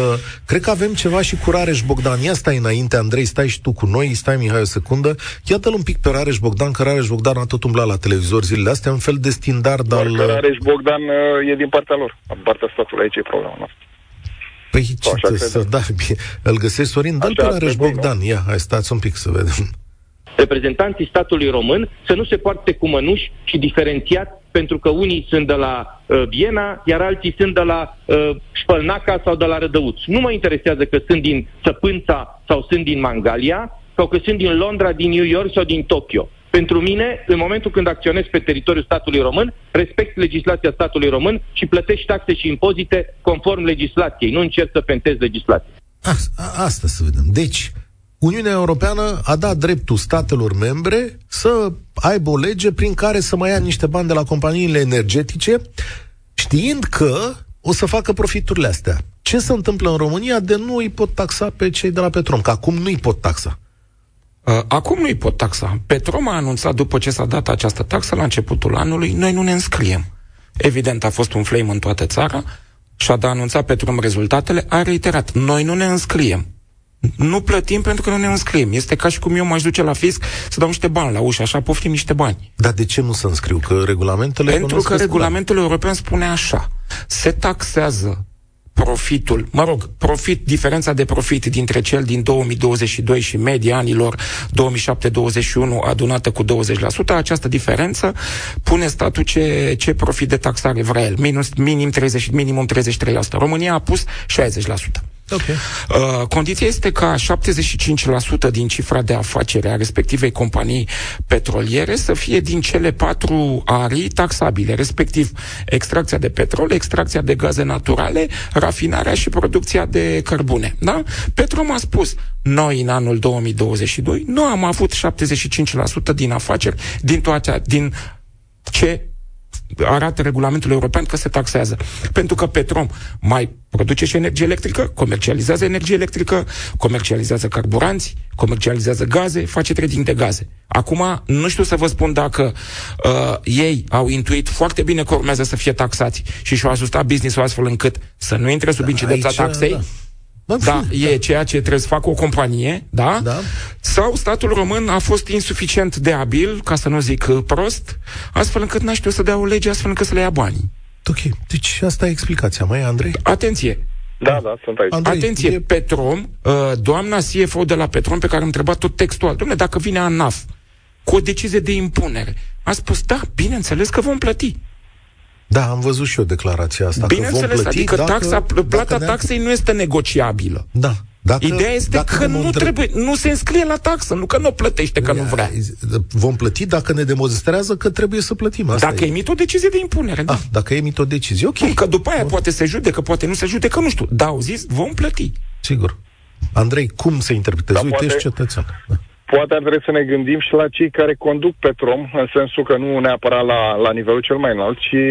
Cred că avem ceva și cu Rareș Bogdan. Ia stai înainte, Andrei, stai și tu cu noi, stai Mihai o secundă. Iată-l un pic pe Rareș Bogdan, că Rareș Bogdan a tot umblat la televizor zilele astea, un fel de standard Doar al... Rareș Bogdan uh, e din partea lor, din partea statului, aici e problema noastră. Păi ce să, da, bine, îl găsești, Sorin, dă-l pe Rareș Bogdan. Ia, hai, stați un pic să vedem. Reprezentanții statului român să nu se poarte cu mănuși și diferențiat pentru că unii sunt de la uh, Viena, iar alții sunt de la uh, Șpălnaca sau de la Rădăuț. Nu mă interesează că sunt din Săpânța sau sunt din Mangalia sau că sunt din Londra, din New York sau din Tokyo. Pentru mine, în momentul când acționezi pe teritoriul statului român, respecti legislația statului român și plătești taxe și impozite conform legislației. Nu încerci să pentezi legislația. Asta, asta să vedem. Deci, Uniunea Europeană a dat dreptul statelor membre să aibă o lege prin care să mai ia niște bani de la companiile energetice, știind că o să facă profiturile astea. Ce se întâmplă în România de nu îi pot taxa pe cei de la Petrom? Că acum nu îi pot taxa. Uh, acum nu îi pot taxa. Petrom a anunțat după ce s-a dat această taxă la începutul anului, noi nu ne înscriem. Evident, a fost un flame în toată țara și a anunțat Petrom rezultatele, a reiterat, noi nu ne înscriem. Nu plătim pentru că nu ne înscriem. Este ca și cum eu m-aș duce la fisc să dau niște bani la ușă, așa poftim niște bani. Dar de ce nu se înscriu? Că regulamentele... Pentru că regulamentul european spune așa. Se taxează profitul, mă rog, profit, diferența de profit dintre cel din 2022 și media anilor 2007-2021 adunată cu 20%, această diferență pune statul ce, ce profit de taxare vrea el, minus, minim 30, minimum 33%. România a pus 60%. Okay. Uh, condiția este ca 75% din cifra de afacere a respectivei companii petroliere să fie din cele patru arii taxabile, respectiv extracția de petrol, extracția de gaze naturale, rafinarea și producția de cărbune. Da? Petrom a spus, noi în anul 2022 nu am avut 75% din afaceri din toate, din ce arată regulamentul european că se taxează. Pentru că Petrom mai produce și energie electrică, comercializează energie electrică, comercializează carburanți, comercializează gaze, face trading de gaze. Acum, nu știu să vă spun dacă uh, ei au intuit foarte bine că urmează să fie taxați și și-au ajustat business-ul astfel încât să nu intre sub da, incidența aici, taxei, da. Bă, da, e da. ceea ce trebuie să facă o companie, da? da? Sau statul român a fost insuficient de abil, ca să nu zic uh, prost, astfel încât n-a știut să dea o lege, astfel încât să le ia banii. Ok, deci asta e explicația, mai Andrei? Atenție, da, da, sunt aici. Andrei, Atenție, e... Petrom, uh, doamna CFO de la Petrom, pe care am întrebat tot textual, domnule, dacă vine ANAF cu o decizie de impunere, a spus, da, bineînțeles că vom plăti. Da, am văzut și eu declarația asta. Bineînțeles, că adică dacă, taxa, plata dacă taxei nu este negociabilă. Da. Dacă, Ideea este dacă că nu trebuie, nu se înscrie la taxă, nu că nu plătește, că nu vrea. Vom plăti dacă ne demonstrează că trebuie să plătim. Asta dacă e. emit o decizie de impunere, da. Ah, dacă emit o decizie, ok. că după aia Bun. poate se judecă, poate nu se judecă, nu știu. Da, au zis, vom plăti. Sigur. Andrei, cum se interpretează? Da, Uite, poate... ești cetățean. Da poate ar trebui să ne gândim și la cei care conduc Petrom, în sensul că nu neapărat la, la nivelul cel mai înalt, ci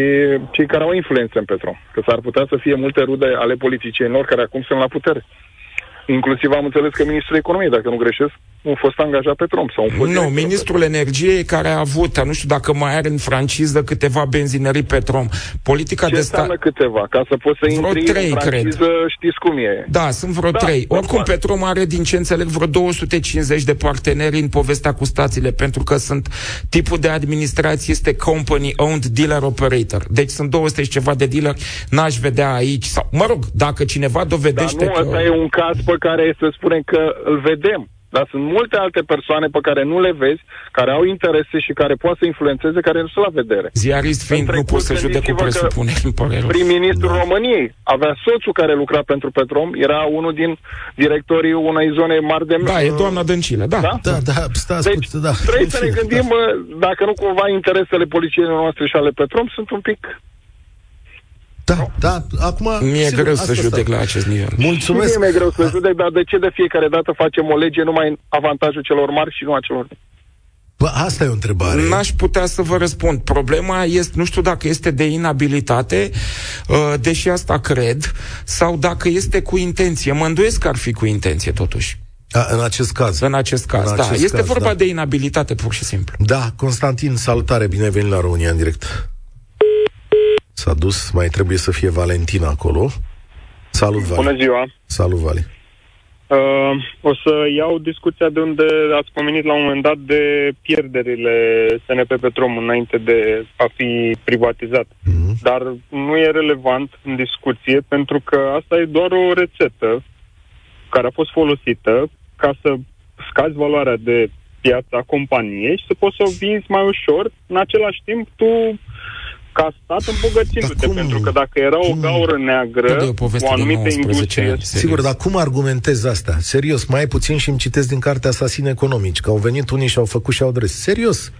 cei care au influență în Petrom. Că s-ar putea să fie multe rude ale politicienilor care acum sunt la putere. Inclusiv am înțeles că ministrul economiei, dacă nu greșesc, un fost angajat pe Trump. Sau un fost nu, ministrul energiei care a avut, nu știu dacă mai are în franciză câteva benzinării Petrom. Politica Ce de stat... câteva? Ca să poți să vreo intri trei, în franciză, cred. știți cum e. Da, sunt vreo da, trei. Oricum, Petrom are, din ce înțeleg, vreo 250 de parteneri în povestea cu stațiile, pentru că sunt tipul de administrație este company owned dealer operator. Deci sunt 200 și ceva de dealer, n-aș vedea aici. Sau, mă rog, dacă cineva dovedește Dar nu, că... ăsta e un caz pe care să spunem că îl vedem. Dar sunt multe alte persoane pe care nu le vezi, care au interese și care pot să influențeze, care nu sunt la vedere. Ziarist fiind, nu poți să judec cu presupuneri, Prim-ministrul da. României avea soțul care lucra pentru Petrom, era unul din directorii unei zone mari de... Da, e doamna Dăncilă, da. Da, da, da stați deci, cu, da. trebuie să ne *laughs* gândim, da. dacă nu cumva interesele polițienilor noastre și ale Petrom sunt un pic da, da, acum... Mi-e sigur, greu să judec la acest nivel. Mulțumesc. Mi-e greu să judec, dar de ce de fiecare dată facem o lege numai în avantajul celor mari și nu a celor mici? Bă, asta e o întrebare. N-aș putea să vă răspund. Problema este, nu știu dacă este de inabilitate, uh, deși asta cred, sau dacă este cu intenție. Mă îndoiesc că ar fi cu intenție, totuși. A, în acest caz. În acest caz, în da. Acest este caz, vorba da. de inabilitate, pur și simplu. Da, Constantin, salutare, bine venit la România în direct. S-a dus, mai trebuie să fie Valentina acolo. Salut, Vali. Bună ziua. Salut, Vali. Uh, o să iau discuția de unde ați pomenit la un moment dat de pierderile SNP Petrom înainte de a fi privatizat. Mm-hmm. Dar nu e relevant în discuție pentru că asta e doar o rețetă care a fost folosită ca să scazi valoarea de piață a companiei și să poți să o vinzi mai ușor. În același timp, tu ca stat îmbogățindu-te, pentru că dacă era o gaură neagră, o, o anumită industrie... Sigur, dar cum argumentezi asta? Serios, mai puțin și îmi citesc din cartea Asasin Economici, că au venit unii și au făcut și au dres. Serios?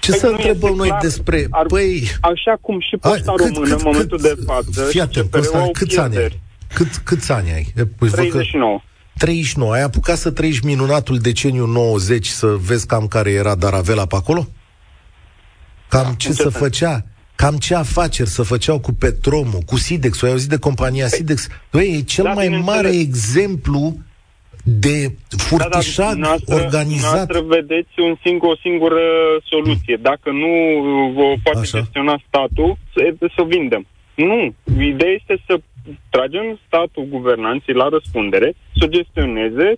Ce păi să întrebăm noi clar, despre... Ar, păi... Așa cum și posta cât, română, cât, în momentul cât, de față... Fii atent, Constant, câți ani ai? Cât, câți ani ai? 39. 39. Ai apucat să trăiești minunatul deceniu 90 să vezi cam care era Daravela pe acolo? Cam da, ce se făcea? Cam ce afaceri să făceau cu Petromul, cu Sidex. Ai auzit de compania păi, Sidex? Băi, e cel da, mai mare exemplu de furtișag da, da, organizat. Noastră vedeți un singur, o singură soluție. Dacă nu o poate Așa. gestiona statul, să, să vindem. Nu. Ideea este să tragem statul guvernanții la răspundere, să gestioneze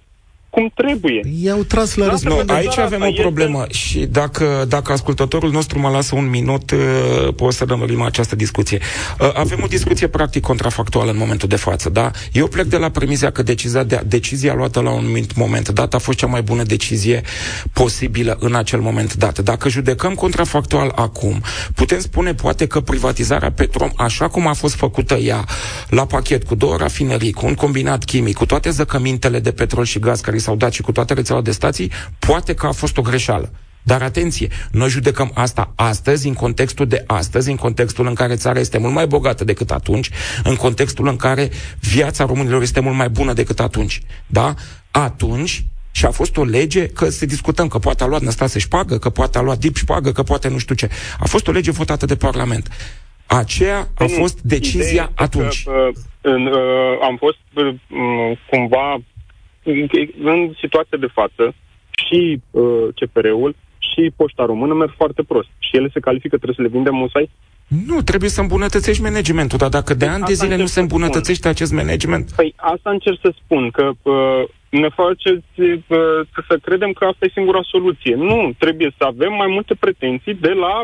cum trebuie. I-au tras la răspundere. Nu, aici avem o problemă este... și dacă, dacă ascultătorul nostru mă lasă un minut, uh, pot să lămurim această discuție. Uh, avem o discuție practic contrafactuală în momentul de față, da? Eu plec de la premizia că decizia, de, decizia luată la un anumit moment dat a fost cea mai bună decizie posibilă în acel moment dat. Dacă judecăm contrafactual acum, putem spune poate că privatizarea Petrom, așa cum a fost făcută ea, la pachet cu două rafinerii, cu un combinat chimic, cu toate zăcămintele de petrol și gaz care s-au dat și cu toată rețeaua de stații, poate că a fost o greșeală. Dar atenție, noi judecăm asta astăzi, în contextul de astăzi, în contextul în care țara este mult mai bogată decât atunci, în contextul în care viața românilor este mult mai bună decât atunci. Da? Atunci, și a fost o lege că se discutăm că poate a luat Năstase șpagă, că poate a luat Dip șpagă, că poate nu știu ce. A fost o lege votată de Parlament. Aceea a fost decizia atunci. Că, uh, uh, am fost uh, cumva în situația de față și uh, CPR-ul și Poșta Română merg foarte prost. Și ele se califică, trebuie să le vindem musai? Nu, trebuie să îmbunătățești managementul, dar dacă de păi ani de zile nu se îmbunătățește spun. acest management... Păi asta încerc să spun, că uh, ne faceți uh, să credem că asta e singura soluție. Nu, trebuie să avem mai multe pretenții de la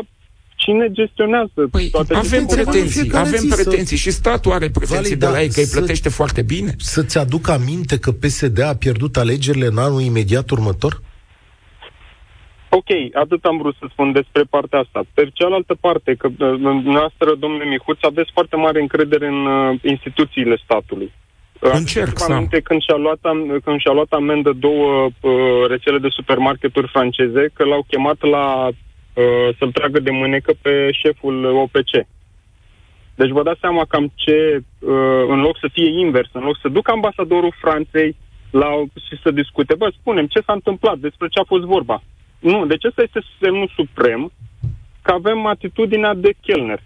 cine gestionează păi, toate avem pretenții, avem pretenții să... și statul are pretenții Valida, de la ei că îi plătește foarte bine. Să-ți aduc aminte că PSD a pierdut alegerile în anul imediat următor? Ok, atât am vrut să spun despre partea asta. Pe cealaltă parte, că uh, noastră, domnule Mihuț, aveți foarte mare încredere în uh, instituțiile statului. Încerc să aminte când și-a luat, când și-a luat amendă două uh, rețele de supermarketuri franceze, că l-au chemat la Uh, să-l tragă de mânecă pe șeful OPC. Deci vă dați seama cam ce, uh, în loc să fie invers, în loc să ducă ambasadorul Franței la, și să discute, bă, spunem ce s-a întâmplat, despre ce a fost vorba. Nu, deci ăsta este semnul suprem că avem atitudinea de chelner.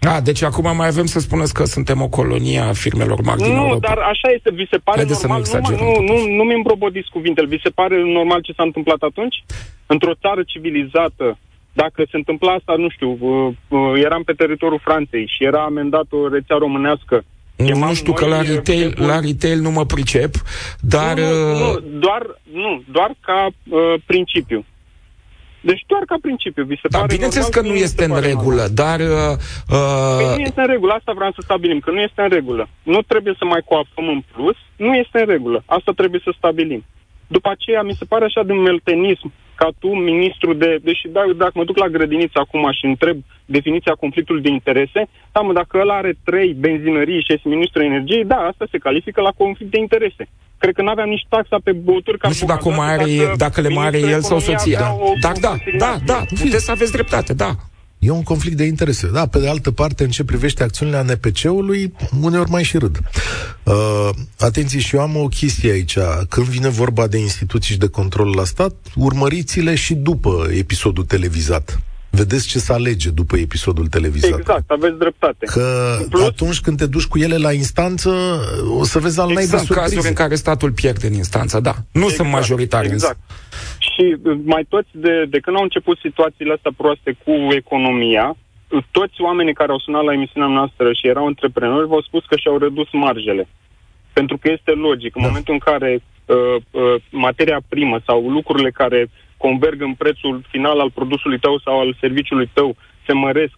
A, deci acum mai avem să spuneți că suntem o colonie a firmelor mari nu, din Europa. Nu, dar așa este, vi se pare Haideți normal, să nu, nu, nu, nu mi îmbrobodiți cuvintele, vi se pare normal ce s-a întâmplat atunci? Într-o țară civilizată, dacă se întâmpla asta, nu știu, uh, uh, eram pe teritoriul Franței și era amendat o rețea românească, nu, nu știu că la retail, la retail nu mă pricep, dar... Nu, nu, nu, uh, doar, nu, doar ca uh, principiu. Deci doar ca principiu, vi se da, pare bineînțeles că nu este în regulă, normal. dar... Uh, păi nu este în regulă, asta vreau să stabilim, că nu este în regulă. Nu trebuie să mai coapăm în plus, nu este în regulă. Asta trebuie să stabilim. După aceea, mi se pare așa de meltenism ca tu, ministru de... Deși da, dacă mă duc la grădiniță acum și întreb definiția conflictului de interese, da, mă, dacă ăla are trei benzinării și este ministrul energiei, da, asta se califică la conflict de interese. Cred că n-aveam nici taxa pe băuturi ca Nu știu dacă, mai are, dacă le mai are el sau soția. Da, da, da, da, puteți să aveți dreptate, da. E un conflict de interese. Da, pe de altă parte, în ce privește acțiunile ANPC-ului, uneori mai și râd. Uh, atenție, și eu am o chestie aici. Când vine vorba de instituții și de control la stat, urmăriți-le și după episodul televizat. Vedeți ce se alege după episodul televizat. Exact, aveți dreptate. Că Plus... atunci când te duci cu ele la instanță, o să vezi al exact. naibii surprize. cazuri în care statul pierde în instanță, da. Nu exact, sunt majoritari. Exact. Și mai toți, de, de când au început situațiile astea proaste cu economia, toți oamenii care au sunat la emisiunea noastră și erau antreprenori v-au spus că și-au redus marjele. Pentru că este logic. În da. momentul în care uh, uh, materia primă sau lucrurile care converg în prețul final al produsului tău sau al serviciului tău se măresc,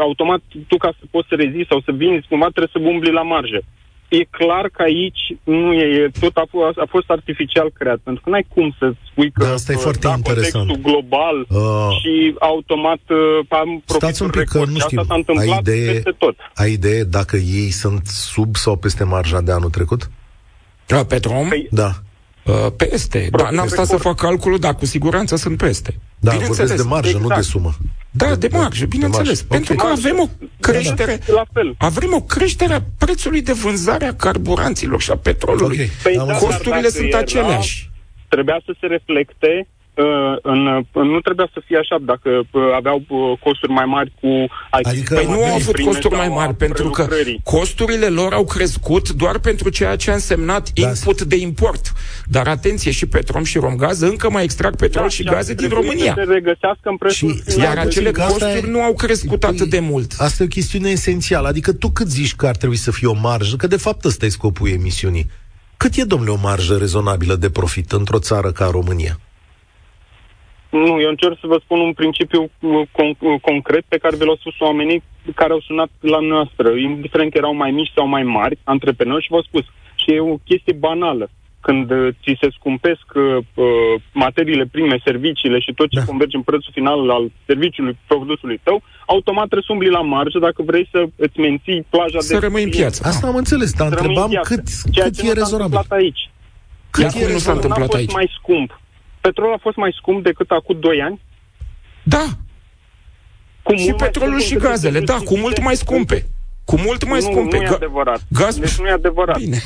automat tu ca să poți să rezisti sau să vinzi, cumva trebuie să umbli la marjă e clar că aici nu e, tot a, fost, a fost artificial creat, pentru că n-ai cum să spui că da, asta e foarte da, interesant. contextul global uh, și automat uh, am Stați un pic că nu știu, asta s-a întâmplat ai idee, peste tot. Ai idee dacă ei sunt sub sau peste marja de anul trecut? Da, Petrom? Păi, da. Uh, peste. Da, n-am stat să fac calculul, dar cu siguranță sunt peste. Da, vorbesc de marjă, exact. nu de exact. sumă. Da, de marjă, bineînțeles. De Pentru okay. că avem o creștere, la fel. avem o creștere a prețului de vânzare a carburanților și a petrolului. Okay. Păi, da, Costurile sunt aceleași. Trebuia să se reflecte Uh, în, uh, nu trebuia să fie așa dacă uh, aveau costuri mai mari cu adică Păi nu au avut costuri mai mari, pentru că costurile lor au crescut doar pentru ceea ce a însemnat da. input de import. Dar atenție, și Petrom și Romgaz încă mai extrag petrol da, și gaze din România. Se regăsească în prețul și, Iar acele costuri e, nu au crescut păi, atât de mult. Asta e o chestiune esențială. Adică tu cât zici că ar trebui să fie o marjă? Că de fapt ăsta e scopul emisiunii. Cât e, domnule, o marjă rezonabilă de profit într-o țară ca România? Nu, eu încerc să vă spun un principiu uh, con- uh, concret pe care vi l-au spus oamenii care au sunat la noastră, indiferent că erau mai mici sau mai mari, antreprenori, și v-au spus. Și e o chestie banală. Când uh, ți se scumpesc uh, materiile prime, serviciile și tot ce da. converge în prețul final al serviciului, produsului tău, automat trebuie să umbli la marjă dacă vrei să îți menții plaja să de... Să rămâi în piață. Asta am înțeles, dar întrebam cât, cât e rezonabil. aici. Cât Iar e nu s-a întâmplat aici? mai scump petrolul a fost mai scump decât acum 2 ani? Da. Cu și petrolul și gazele, da, cu mult mai scumpe. Cu mult mai nu, scumpe. Nu e adevărat. Gaz... Deci nu e adevărat. Bine.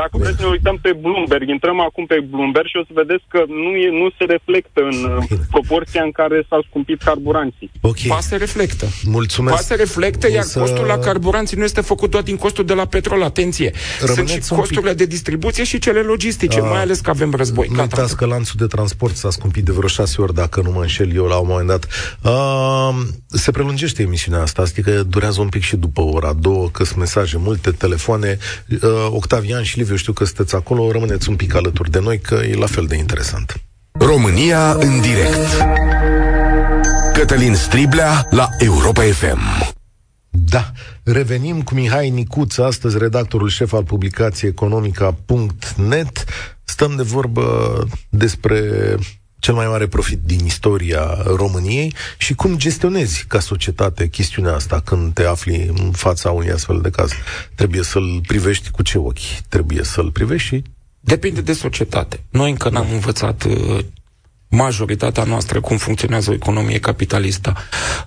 Dacă vreți să ne uităm pe Bloomberg, intrăm acum pe Bloomberg și o să vedeți că nu, e, nu se reflectă în uh, Bine. proporția în care s-au scumpit carburanții. Ok. Pa se reflectă. Mulțumesc. Pa se reflectă, iar să... costul la carburanții nu este făcut doar din costul de la petrol. Atenție. Rămâneți Sunt și costurile de distribuție și cele logistice, A, mai ales că avem război. Nu uitați că lanțul de transport s-a scumpit de vreo șase ori, dacă nu mă înșel eu la un moment dat. A, se prelungește emisiunea asta, adică durează un pic și după ora două, că sunt mesaje, multe telefoane. Uh, Octavian și Liviu, știu că sunteți acolo, rămâneți un pic alături de noi, că e la fel de interesant. România în direct. Cătălin Striblea la Europa FM. Da, revenim cu Mihai Nicuță, astăzi redactorul șef al publicației economica.net. Stăm de vorbă despre cel mai mare profit din istoria României și cum gestionezi ca societate chestiunea asta când te afli în fața unui astfel de caz. Trebuie să-l privești cu ce ochi? Trebuie să-l privești și Depinde de societate. Noi încă n-am învățat uh, majoritatea noastră cum funcționează o economie capitalistă.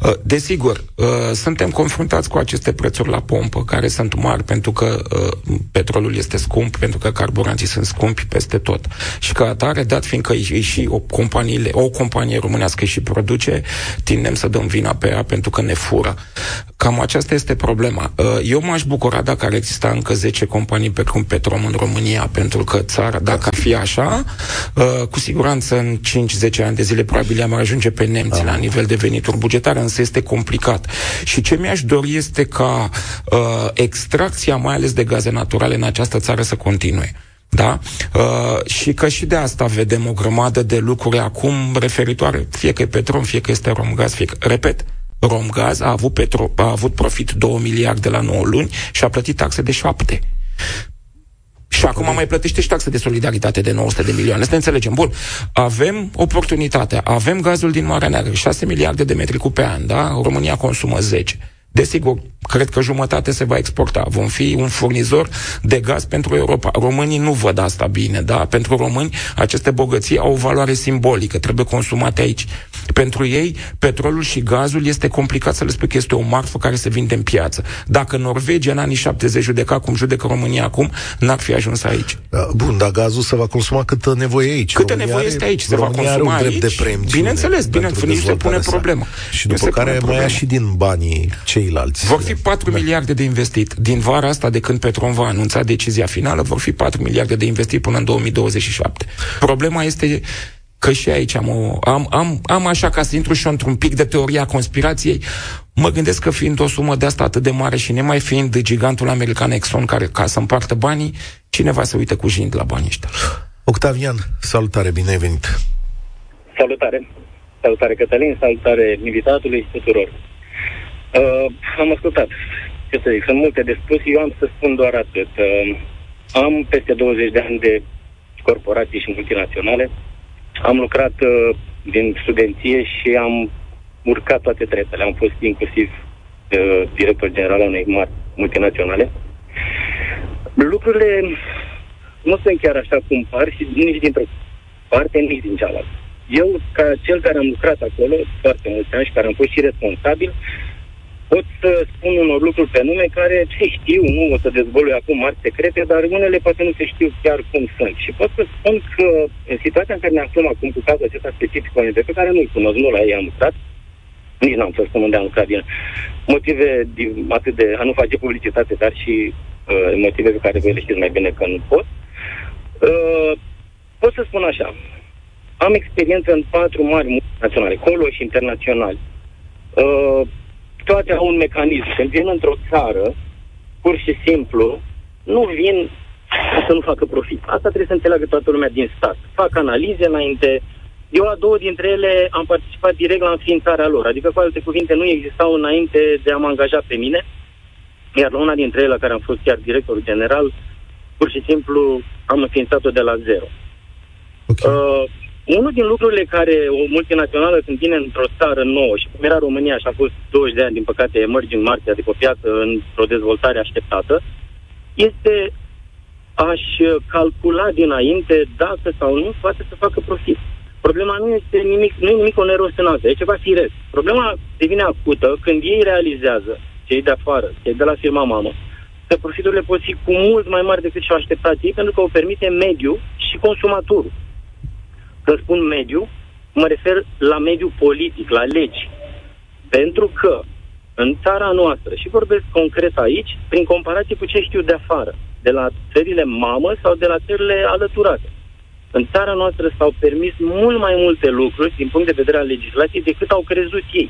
Uh, desigur, uh, suntem confruntați cu aceste prețuri la pompă, care sunt mari pentru că uh, petrolul este scump, pentru că carburanții sunt scumpi peste tot. Și ca atare, dat fiindcă e și o companie, o companie românească și produce, tindem să dăm vina pe ea pentru că ne fură. Cam aceasta este problema. Eu m-aș bucura dacă ar exista încă 10 companii pe cum Petrom în România, pentru că țara, dacă ar fi așa, cu siguranță în 5 5-10 ani de zile probabil am ajunge pe nemți la nivel de venituri bugetare, însă este complicat. Și ce mi-aș dori este ca uh, extracția, mai ales de gaze naturale în această țară să continue. Da? Uh, și că și de asta vedem o grămadă de lucruri acum referitoare, fie că e petrol, fie că este romgaz, fie că, repet, Romgaz a avut, petro, a avut profit 2 miliarde la 9 luni și a plătit taxe de 7. Și acum mai plătește și taxe de solidaritate de 900 de milioane. Să ne înțelegem. Bun. Avem oportunitatea. Avem gazul din Marea Neagră, 6 miliarde de metri cu pe an, da? România consumă 10. Desigur, cred că jumătate se va exporta. Vom fi un furnizor de gaz pentru Europa. Românii nu văd asta bine, da? Pentru români, aceste bogății au o valoare simbolică, trebuie consumate aici. Pentru ei, petrolul și gazul este complicat să le spui că este o marfă care se vinde în piață. Dacă Norvegia în anii 70 judeca cum judecă România acum, n-ar fi ajuns aici. Da, bun, dar gazul se va consuma câtă nevoie aici. Câtă România nevoie este aici, se România va consuma aici. De bineînțeles, bineînțeles, nici se pune problemă. Și după care mai ia și din banii ceilalți. Vor fi 4 da. miliarde de investit. Din vara asta, de când Petron va anunța decizia finală, vor fi 4 miliarde de investit până în 2027. Problema este că și aici am, o, am, am, am așa ca să intru și într-un pic de teoria conspirației, mă gândesc că fiind o sumă de asta atât de mare și nemai fiind gigantul american Exxon care ca să împartă banii, cineva se uită cu jind la banii ăștia. Octavian, salutare, bine ai venit! Salutare! Salutare Cătălin, salutare invitatului și tuturor! Uh, am ascultat. Ce să zic, sunt multe de spus. Eu am să spun doar atât. Uh, am peste 20 de ani de corporații și multinaționale. Am lucrat uh, din studenție și am urcat toate treptele. Am fost inclusiv uh, director general al unei mari multinaționale. Lucrurile nu sunt chiar așa cum par și nici dintr-o parte, nici din cealaltă. Eu, ca cel care am lucrat acolo foarte mulți ani și care am fost și responsabil, uh, pot să spun unor lucruri pe nume care se știu, nu o să dezvolui acum mari secrete, dar unele poate nu se știu chiar cum sunt. Și pot să spun că în situația în care ne aflăm acum cu cazul acesta specific ONG, pe care nu-l cunosc, nu la ei am lucrat, nici n-am să spun unde am lucrat din motive atât de a nu face publicitate, dar și uh, motive pe care voi le știți mai bine că nu pot. Uh, pot să spun așa, am experiență în patru mari multinaționale, colo și internaționali. Uh, toate au un mecanism. Când vin într-o țară, pur și simplu, nu vin ca să nu facă profit. Asta trebuie să înțeleagă toată lumea din stat. Fac analize înainte. Eu la două dintre ele am participat direct la înființarea lor. Adică, cu alte cuvinte, nu existau înainte de a mă angaja pe mine. Iar la una dintre ele, la care am fost chiar director general, pur și simplu am înființat-o de la zero. Okay. Uh, unul din lucrurile care o multinațională când vine într-o țară nouă, și cum era România și a fost 20 de ani, din păcate, emerging market, adică o piață într-o dezvoltare așteptată, este aș calcula dinainte dacă sau nu poate să facă profit. Problema nu este nimic, nu e nimic oneros în asta, e ceva firesc. Problema devine acută când ei realizează, cei de afară, cei de la firma mamă, că profiturile pot fi cu mult mai mari decât și-au așteptat ei, pentru că o permite mediul și consumatorul. Când spun mediu, mă refer la mediu politic, la legi. Pentru că în țara noastră, și vorbesc concret aici, prin comparație cu ce știu de afară, de la țările mamă sau de la țările alăturate. În țara noastră s-au permis mult mai multe lucruri din punct de vedere al legislației decât au crezut ei.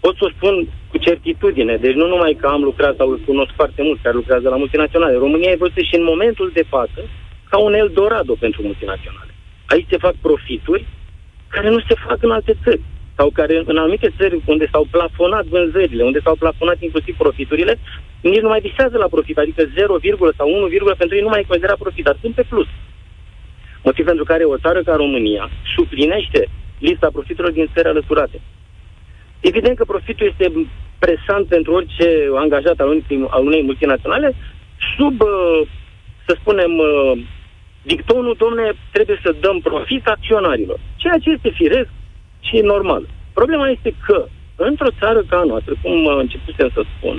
Pot să o spun cu certitudine, deci nu numai că am lucrat sau îl cunosc foarte mult care lucrează la multinaționale. România e văzută și în momentul de față ca un Eldorado pentru multinaționale. Aici se fac profituri care nu se fac în alte țări sau care în anumite țări unde s-au plafonat vânzările, unde s-au plafonat inclusiv profiturile, nici nu mai visează la profit, adică 0, sau 1, pentru ei nu mai considera profit, dar sunt pe plus. Motiv pentru care o țară ca România suplinește lista profiturilor din țări alăturate. Evident că profitul este presant pentru orice angajat al unei, al unei multinaționale sub, uh, să spunem, uh, dictonul, domne, trebuie să dăm profit acționarilor. Ceea ce este firesc și normal. Problema este că, într-o țară ca a noastră, cum începusem să spun,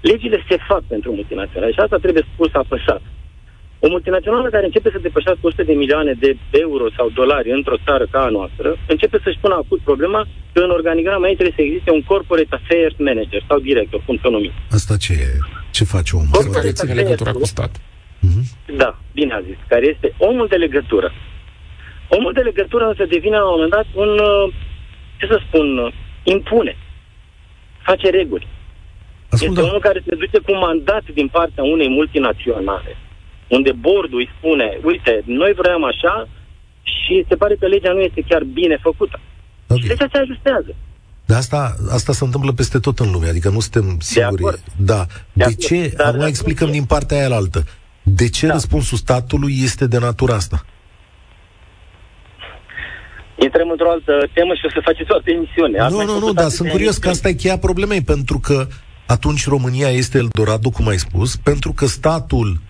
legile se fac pentru multinaționale și asta trebuie spus apăsat. O multinațională care începe să depășească 100 de milioane de euro sau dolari într-o țară ca a noastră, începe să-și pună acut problema că în organigrama ei trebuie să existe un corporate affairs manager sau director, cum să numim. Asta ce e? Ce face omul? Corporate ține legătura cu stat. Uh-huh. Da, bine a zis, care este omul de legătură. Omul de legătură însă devine la un moment dat un, uh, ce să spun, uh, impune. Face reguli. Ascultă. Este omul care se duce cu mandat din partea unei multinaționale, unde bordul îi spune, uite, noi vrem așa și se pare că legea nu este chiar bine făcută. Okay. Și legea se ajustează. Dar asta, asta se întâmplă peste tot în lume, adică nu suntem siguri. De da. De, de ce? Acum explicăm din partea aia altă. De ce da. răspunsul statului este de natura asta? Intrăm într-o altă temă și o să faceți o altă emisiune. nu, nu, nu, dar sunt curios că asta e cheia problemei, pentru că atunci România este Eldorado, cum ai spus, pentru că statul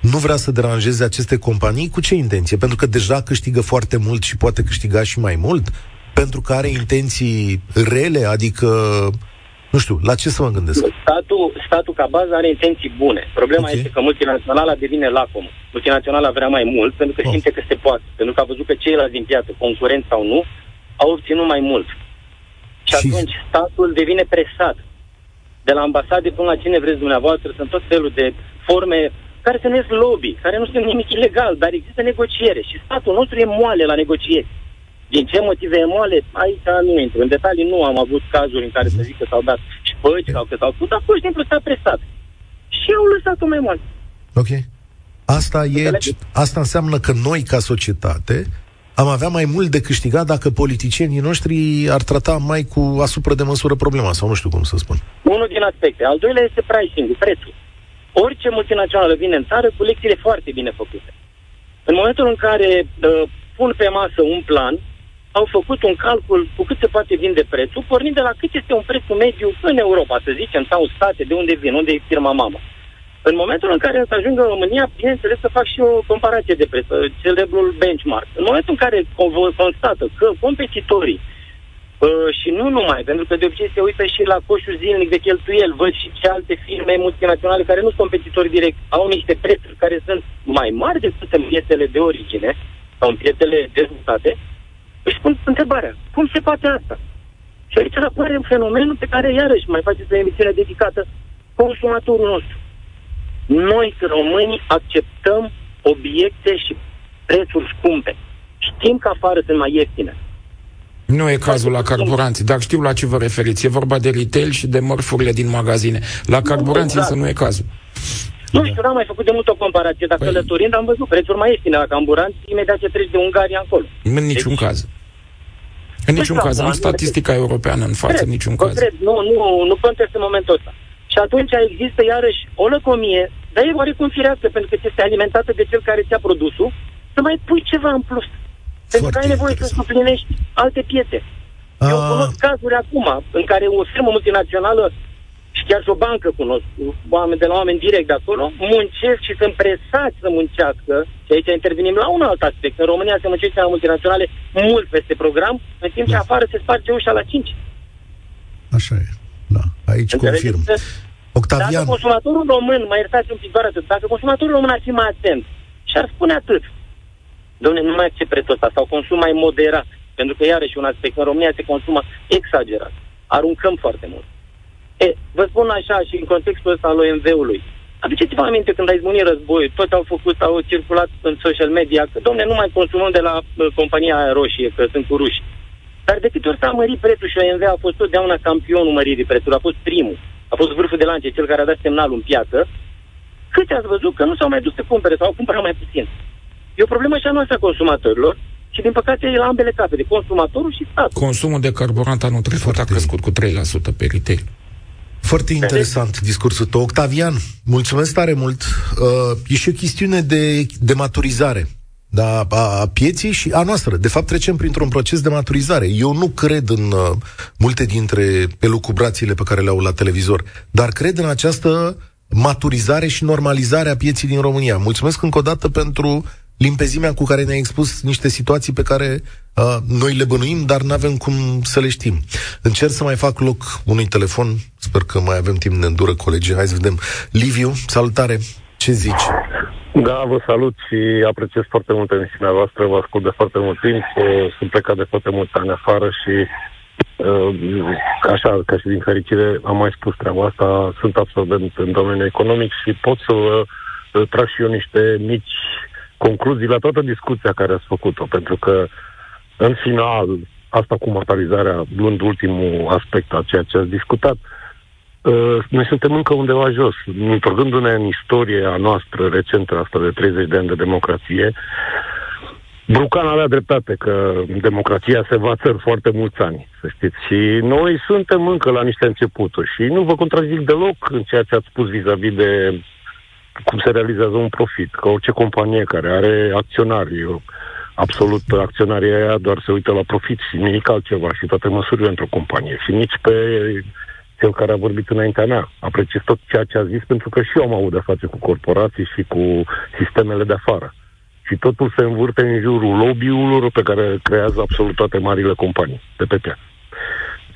nu vrea să deranjeze aceste companii. Cu ce intenție? Pentru că deja câștigă foarte mult și poate câștiga și mai mult? Pentru că are intenții rele? Adică, nu știu, la ce să mă gândesc? Statul, statul ca bază are intenții bune. Problema okay. este că multinaționala devine lacom. Multinaționala vrea mai mult pentru că oh. simte că se poate. Pentru că a văzut că ceilalți din piață, concurenți sau nu, au obținut mai mult. Și, și atunci statul devine presat. De la ambasade până la cine vreți dumneavoastră, sunt tot felul de forme care se numesc lobby, care nu sunt nimic ilegal, dar există negociere și statul nostru e moale la negocieri. Din ce motive e moale? Aici nu intru. În detalii nu am avut cazuri în care să zic că s-au dat șpăci sau că s-au făcut, dar pur și simplu s-a presat. Și au lăsat-o mai moale. Ok. Asta, e, asta înseamnă că noi, ca societate, am avea mai mult de câștigat dacă politicienii noștri ar trata mai cu asupra de măsură problema, sau nu știu cum să spun. Unul din aspecte. Al doilea este pricing prețul. Orice multinațională vine în țară cu lecțiile foarte bine făcute. În momentul în care uh, pun pe masă un plan, au făcut un calcul cu cât se poate vinde prețul, pornind de la cât este un preț mediu în Europa, să zicem, sau în state, de unde vin, unde e firma mamă. În momentul în care să ajungă în România, bineînțeles să fac și o comparație de preț, celebrul benchmark. În momentul în care constată că competitorii Uh, și nu numai, pentru că de obicei se uită și la coșul zilnic de cheltuiel. Văd și ce alte firme multinaționale care nu sunt competitori direct au niște prețuri care sunt mai mari decât în piețele de origine sau în piețele dezvoltate. Își pun întrebarea, cum se poate asta? Și aici apare un fenomen pe care iarăși mai faceți o emisiune dedicată consumatorul nostru. Noi, românii, acceptăm obiecte și prețuri scumpe. Știm că afară sunt mai ieftine. Nu e cazul la carburanți, dar știu la ce vă referiți. E vorba de retail și de mărfurile din magazine. La carburanți exact. însă nu e cazul. Nu știu, n-am mai făcut de mult o comparație, dar păi... călătorind am văzut prețuri mai ieftine la carburanți imediat ce treci de Ungaria încolo. În niciun deci... caz. În niciun caz. Am statistica europeană în față, în niciun caz. Cred, nu, nu, nu contest în momentul ăsta. Și atunci există iarăși o lăcomie, dar e oarecum firească, pentru că este alimentată de cel care ți-a produsul, să mai pui ceva în plus. Pentru că ai nevoie să suplinești alte piețe. A... Eu cunosc cazuri acum în care o firmă multinațională și chiar și o bancă cunosc, oameni de la oameni direct de acolo, muncesc și sunt presați să muncească. Și aici intervenim la un alt aspect. În România se muncește la multinaționale mult peste program, în timp ce da. afară se sparge ușa la 5. Așa e. Da. Aici Înțelegeți? confirm. Octavian. Dacă consumatorul român, mai iertați un pic doar atât, dacă consumatorul român ar fi mai atent și ar spune atât, Domne, nu mai accept prețul ăsta sau consum mai moderat. Pentru că, iarăși, un aspect, în România se consumă exagerat. Aruncăm foarte mult. E, vă spun așa și în contextul ăsta al OMV-ului. Aduceți-vă aminte când a izbunit războiul, toți au făcut, au circulat în social media că, domne, nu mai consumăm de la uh, compania aia roșie, că sunt cu ruși. Dar de câte ori s-a mărit prețul și OMV a fost totdeauna campionul măririi prețului, a fost primul, a fost vârful de lance, cel care a dat semnalul în piață, câte ați văzut că nu s-au mai dus să cumpere sau au cumpărat mai puțin. E o problemă și a noastră a consumatorilor și, din păcate, e la ambele capete, consumatorul și statul. Consumul de carburant anul trecut Foarte... a crescut cu 3% pe retail. Foarte interesant discursul tău. Octavian, mulțumesc tare mult. Uh, e și o chestiune de, de maturizare da, a, a pieții și a noastră. De fapt, trecem printr-un proces de maturizare. Eu nu cred în uh, multe dintre elucubrațiile pe care le au la televizor, dar cred în această maturizare și normalizare a pieții din România. Mulțumesc încă o dată pentru limpezimea cu care ne-ai expus niște situații pe care uh, noi le bănuim, dar nu avem cum să le știm. Încerc să mai fac loc unui telefon, sper că mai avem timp de îndură colegii. Hai să vedem. Liviu, salutare, ce zici? Da, vă salut și apreciez foarte mult emisiunea voastră, vă ascult de foarte mult timp, sunt plecat de foarte mulți ani afară și uh, așa, ca și din fericire, am mai spus treaba asta, sunt absolvent în domeniul economic și pot să vă uh, trag și eu niște mici concluzii la toată discuția care ați făcut-o, pentru că, în final, asta cu mortalizarea, luând ultimul aspect a ceea ce ați discutat, uh, noi suntem încă undeva jos. Întorcându-ne în istoria noastră recentă, asta de 30 de ani de democrație, Brucan avea dreptate că democrația se va în foarte mulți ani, să știți. Și noi suntem încă la niște începuturi și nu vă contrazic deloc în ceea ce ați spus vis-a-vis de cum se realizează un profit. Că orice companie care are acționari, absolut acționarii aia doar se uită la profit și nimic altceva și toate măsurile într-o companie. Și nici pe cel care a vorbit înaintea mea. Apreciez tot ceea ce a zis pentru că și eu am avut de face cu corporații și cu sistemele de afară. Și totul se învârte în jurul lobby-urilor pe care creează absolut toate marile companii de pe piață.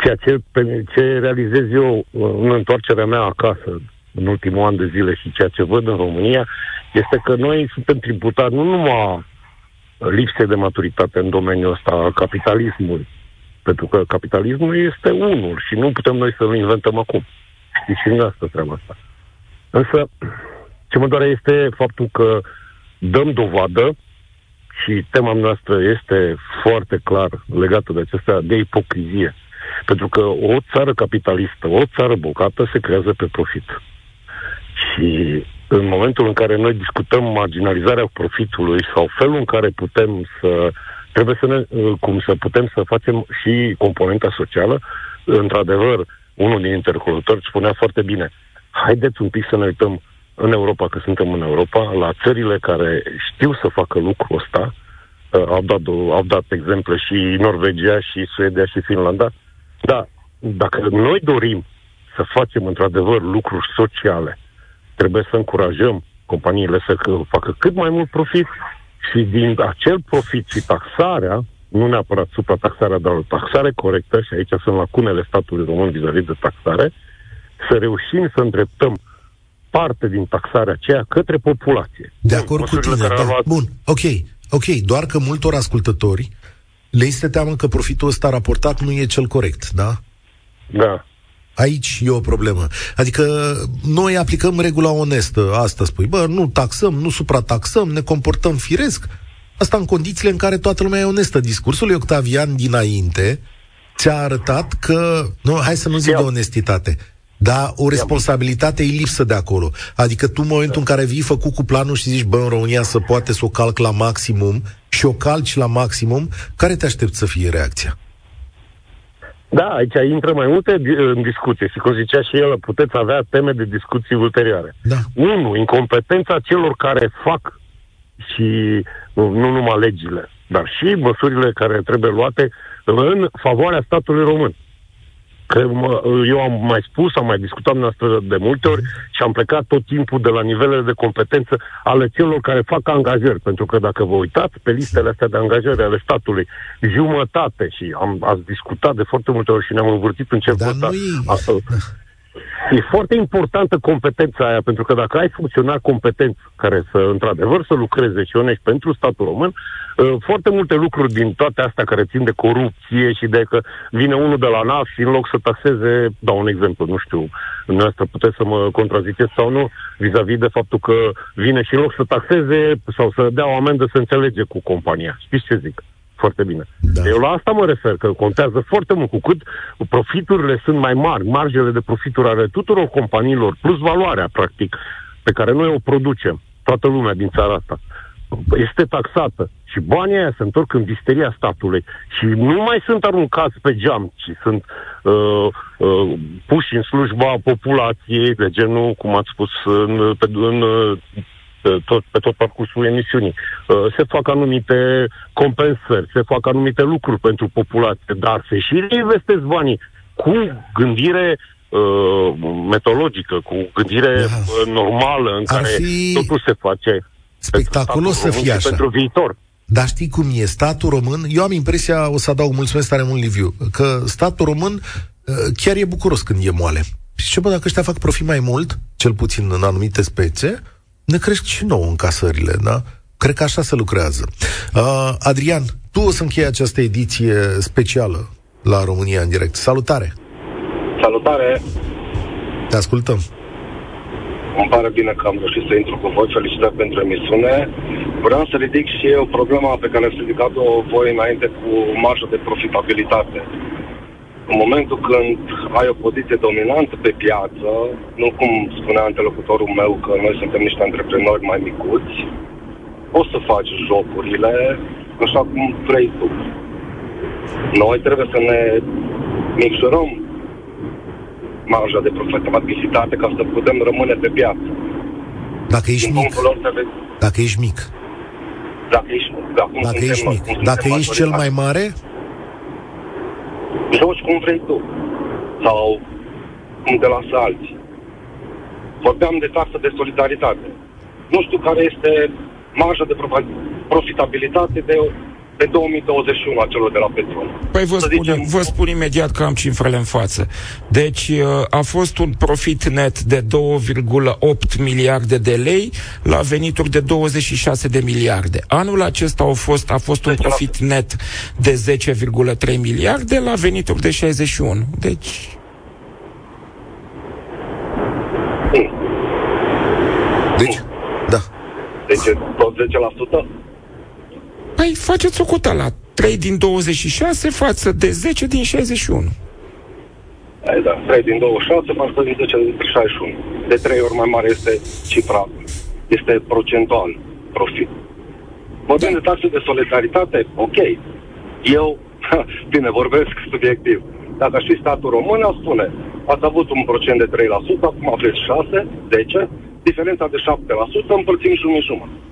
Ceea ce, pe, ce realizez eu în întoarcerea mea acasă în ultimul an de zile și ceea ce văd în România este că noi suntem tributari nu numai lipse de maturitate în domeniul ăsta al capitalismului, pentru că capitalismul este unul și nu putem noi să-l inventăm acum. Știți și în asta treaba asta. Însă, ce mă doare este faptul că dăm dovadă și tema noastră este foarte clar legată de acestea de ipocrizie. Pentru că o țară capitalistă, o țară bogată se creează pe profit. Și în momentul în care noi discutăm marginalizarea profitului sau felul în care putem să trebuie să ne, cum să putem să facem și componenta socială, într-adevăr, unul din interlocutori spunea foarte bine, haideți un pic să ne uităm în Europa, că suntem în Europa, la țările care știu să facă lucrul ăsta, uh, au dat, au dat exemple și Norvegia, și Suedia, și Finlanda, da, dacă noi dorim să facem într-adevăr lucruri sociale, trebuie să încurajăm companiile să facă cât mai mult profit și din acel profit și taxarea, nu neapărat suprataxarea, dar o taxare corectă, și aici sunt lacunele statului român vis-a-vis de taxare, să reușim să îndreptăm parte din taxarea aceea către populație. De acord cu tine, da. Luat... Bun, ok, ok, doar că multor ascultători le este teamă că profitul ăsta raportat nu e cel corect, da? Da. Aici e o problemă. Adică noi aplicăm regula onestă, asta spui. Bă, nu taxăm, nu suprataxăm, ne comportăm firesc. Asta în condițiile în care toată lumea e onestă. Discursul lui Octavian dinainte ți-a arătat că, nu, hai să nu zic de onestitate, dar o responsabilitate e lipsă de acolo. Adică tu în momentul în care vii făcut cu planul și zici, bă, în România să poate să o calc la maximum și o calci la maximum, care te aștept să fie reacția? Da, aici intră mai multe în discuție și cum zicea și el, puteți avea teme de discuții ulterioare. Da. Unu, incompetența celor care fac și nu numai legile, dar și măsurile care trebuie luate în favoarea statului român. Că mă, eu am mai spus, am mai discutat noastră de multe ori și am plecat tot timpul de la nivelele de competență ale celor care fac angajări. Pentru că dacă vă uitați pe listele astea de angajări ale statului, jumătate, și am, ați discutat de foarte multe ori și ne-am învârtit în cercul ăsta, E foarte importantă competența aia, pentru că dacă ai funcționar competenți care să, într-adevăr, să lucreze și onești pentru statul român, uh, foarte multe lucruri din toate astea care țin de corupție și de că vine unul de la NAF și în loc să taxeze, dau un exemplu, nu știu, dumneavoastră puteți să mă contraziceți sau nu, vis-a-vis de faptul că vine și în loc să taxeze sau să dea o amendă să înțelege cu compania. Știți ce zic? Foarte bine. Da. Eu la asta mă refer, că contează foarte mult. Cu cât profiturile sunt mai mari, marjele de profituri ale tuturor companiilor, plus valoarea, practic, pe care noi o producem, toată lumea din țara asta, este taxată și banii aia se întorc în visteria statului și nu mai sunt aruncați pe geam, ci sunt uh, uh, puși în slujba populației, de genul, cum ați spus, în, pe, în tot, pe tot parcursul emisiunii. Uh, se fac anumite compensări, se fac anumite lucruri pentru populație, dar se și reinvestesc banii cu gândire uh, metodologică, cu gândire da. Uh, normală, în Ar care fi... totul se face spectaculos să fie așa. Pentru viitor. Dar știi cum e? Statul român, eu am impresia, o să adaug, mulțumesc tare mult, Liviu, că statul român uh, chiar e bucuros când e moale. Și ce bă, dacă ăștia fac profit mai mult, cel puțin în anumite spețe, ne crești și nouă încasările, da? Cred că așa se lucrează. Uh, Adrian, tu o să închei această ediție specială la România în direct. Salutare! Salutare! Te ascultăm! Îmi pare bine că am reușit să intru cu voi. Felicitări pentru emisiune. Vreau să ridic și eu problema pe care ați ridicat-o voi înainte cu marja de profitabilitate. În momentul când ai o poziție dominantă pe piață, nu cum spunea interlocutorul meu că noi suntem niște antreprenori mai micuți, poți să faci jocurile așa cum vrei tu. Noi trebuie să ne micșorăm marja de profitabilitate ca să putem rămâne pe piață. Dacă ești mic. Dacă ești mic. Dacă ești, da, cum dacă ești mic. Dacă ești cel mai mare, joci cum vrei tu. Sau cum te lasă alții. Vorbeam de taxă de solidaritate. Nu știu care este marja de profitabilitate de pe 2021 a celor de la petrol. Păi vă spun, zicem... vă spun imediat că am cifrele în față. Deci uh, a fost un profit net de 2,8 miliarde de lei la venituri de 26 de miliarde. Anul acesta a fost, a fost un profit net de 10,3 miliarde la venituri de 61. Deci... Deci? Da. Deci tot 10%? Păi faceți o la 3 din 26 față de 10 din 61. Ai, da, 3 din 26 față de 10 din 61. De 3 ori mai mare este cifra, este procentual profit. Vorbim da. de taxe de solidaritate, ok. Eu, *laughs* bine, vorbesc subiectiv. Dacă aș fi statul român, aș spune, ați avut un procent de 3%, acum aveți 6, 10, diferența de 7% împărțim jumătate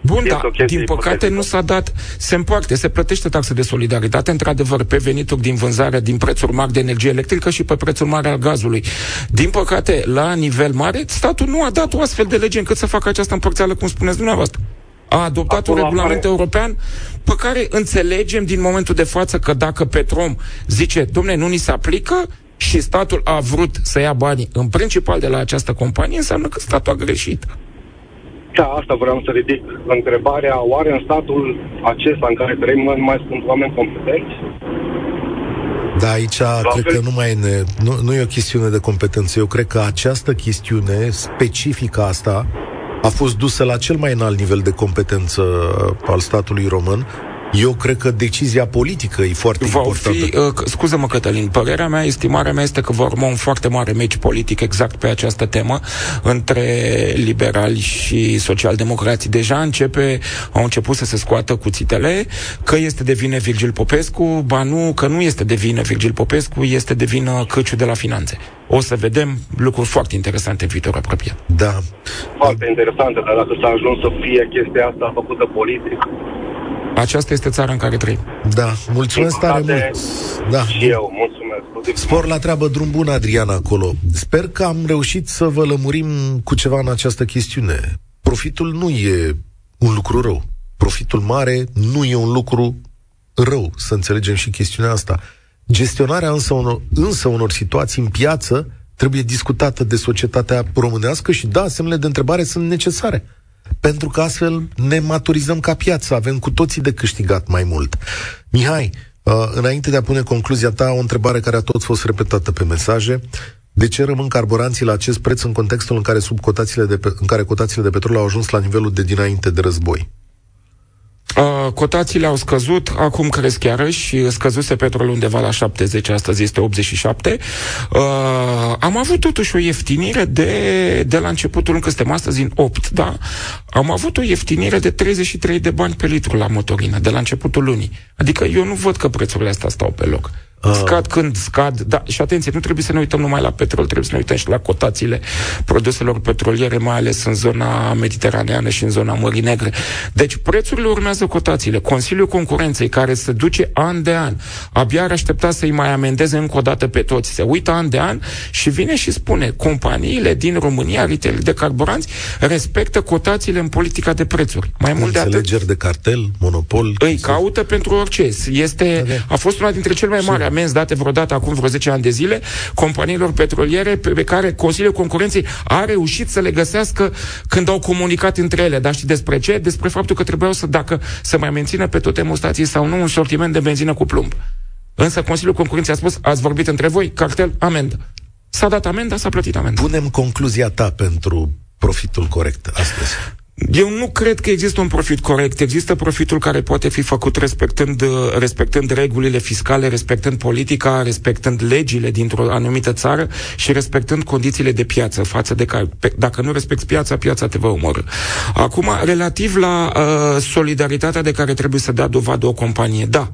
Bun, dar din păcate nu s-a dat, se împarte, se plătește taxă de solidaritate, într-adevăr, pe venituri din vânzare, din prețuri mari de energie electrică și pe prețuri mari al gazului. Din păcate, la nivel mare, statul nu a dat o astfel de lege încât să facă această împărțeală, cum spuneți dumneavoastră. A adoptat Acolo un regulament apare. european pe care înțelegem din momentul de față că dacă Petrom zice, domne, nu ni se aplică, și statul a vrut să ia banii în principal de la această companie, înseamnă că statul a greșit. Da, asta vreau să ridic. Întrebarea, oare în statul acesta în care trăim noi nu mai sunt oameni competenți? Da, aici La cred fel... că nu mai e, ne, nu, nu e o chestiune de competență. Eu cred că această chestiune specifică asta a fost dusă la cel mai înalt nivel de competență al statului român eu cred că decizia politică e foarte va importantă. Fi, uh, scuză-mă, Cătălin, părerea mea, estimarea mea este că va urma un foarte mare meci politic exact pe această temă între liberali și socialdemocrații. Deja începe, au început să se scoată cuțitele că este de vină Virgil Popescu, ba nu, că nu este de vină Virgil Popescu, este de vină Căciu de la Finanțe. O să vedem lucruri foarte interesante în viitor apropiat. Da. Foarte interesante, dar dacă s-a ajuns să fie chestia asta făcută politic, aceasta este țara în care trăim. Da, mulțumesc tare mult. Da. Și eu, mulțumesc. Spor la treabă, drum bun, Adrian, acolo. Sper că am reușit să vă lămurim cu ceva în această chestiune. Profitul nu e un lucru rău. Profitul mare nu e un lucru rău, să înțelegem și chestiunea asta. Gestionarea însă unor, însă unor situații în piață trebuie discutată de societatea românească și da, semnele de întrebare sunt necesare pentru că astfel ne maturizăm ca piață, avem cu toții de câștigat mai mult. Mihai, uh, înainte de a pune concluzia ta, o întrebare care a tot fost repetată pe mesaje, de ce rămân carburanții la acest preț în contextul în care, sub cotațiile de pe, în care cotațiile de petrol au ajuns la nivelul de dinainte de război? Uh, cotațiile au scăzut, acum cresc și scăzuse petrolul undeva la 70, astăzi este 87. Uh, am avut totuși o ieftinire de, de la începutul, încă suntem astăzi în 8, da? Am avut o ieftinire de 33 de bani pe litru la motorină, de la începutul lunii. Adică eu nu văd că prețurile astea stau pe loc. Uh. Scad când scad, da, și atenție, nu trebuie să ne uităm numai la petrol, trebuie să ne uităm și la cotațiile produselor petroliere, mai ales în zona mediteraneană și în zona Mării Negre. Deci prețurile urmează cotațiile. Consiliul Concurenței, care se duce an de an, abia ar aștepta să-i mai amendeze încă o dată pe toți. Se uită an de an și vine și spune, companiile din România, retail de carburanți, respectă cotațiile în politica de prețuri. Mai mult de atât. de cartel, monopol. Îi caută pentru orice. Este, a fost una dintre cele mai mari amenzi date vreodată acum vreo 10 ani de zile companiilor petroliere pe, pe care Consiliul Concurenței a reușit să le găsească când au comunicat între ele. Dar știi despre ce? Despre faptul că trebuiau să, dacă să mai mențină pe toate stații sau nu un sortiment de benzină cu plumb. Însă Consiliul Concurenței a spus, ați vorbit între voi, cartel, amendă. S-a dat amenda, s-a plătit amenda. Punem concluzia ta pentru profitul corect astăzi. Eu nu cred că există un profit corect. Există profitul care poate fi făcut respectând, respectând regulile fiscale, respectând politica, respectând legile dintr-o anumită țară și respectând condițiile de piață față de care, dacă nu respecti piața, piața te va omorâ. Acum, relativ la uh, solidaritatea de care trebuie să dea dovadă o companie, da,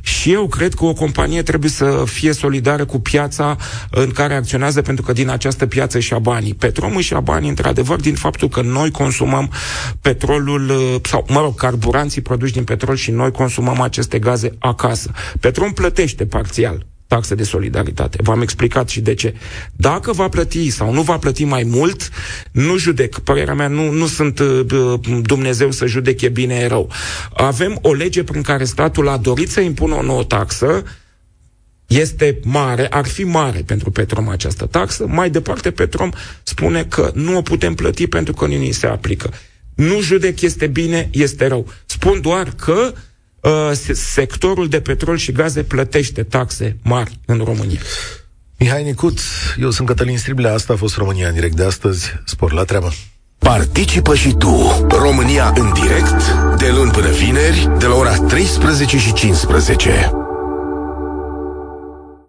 și eu cred că o companie trebuie să fie solidară cu piața în care acționează, pentru că din această piață și-a banii. Petromul și-a banii, într-adevăr, din faptul că noi consumăm petrolul, sau, mă rog, carburanții produși din petrol și noi consumăm aceste gaze acasă. Petrom plătește parțial taxe de solidaritate. V-am explicat și de ce. Dacă va plăti sau nu va plăti mai mult, nu judec. Părerea mea, nu, nu sunt uh, Dumnezeu să judece bine e rău. Avem o lege prin care statul a dorit să impună o nouă taxă, este mare, ar fi mare pentru Petrom această taxă. Mai departe, Petrom spune că nu o putem plăti pentru că nu ni se aplică. Nu judec este bine, este rău. Spun doar că uh, sectorul de petrol și gaze plătește taxe mari în România. Mihai Nicut, eu sunt Cătălin Striblea, asta a fost România în direct de astăzi. Spor la treabă! Participă și tu, România în direct, de luni până vineri, de la ora 13 și 15.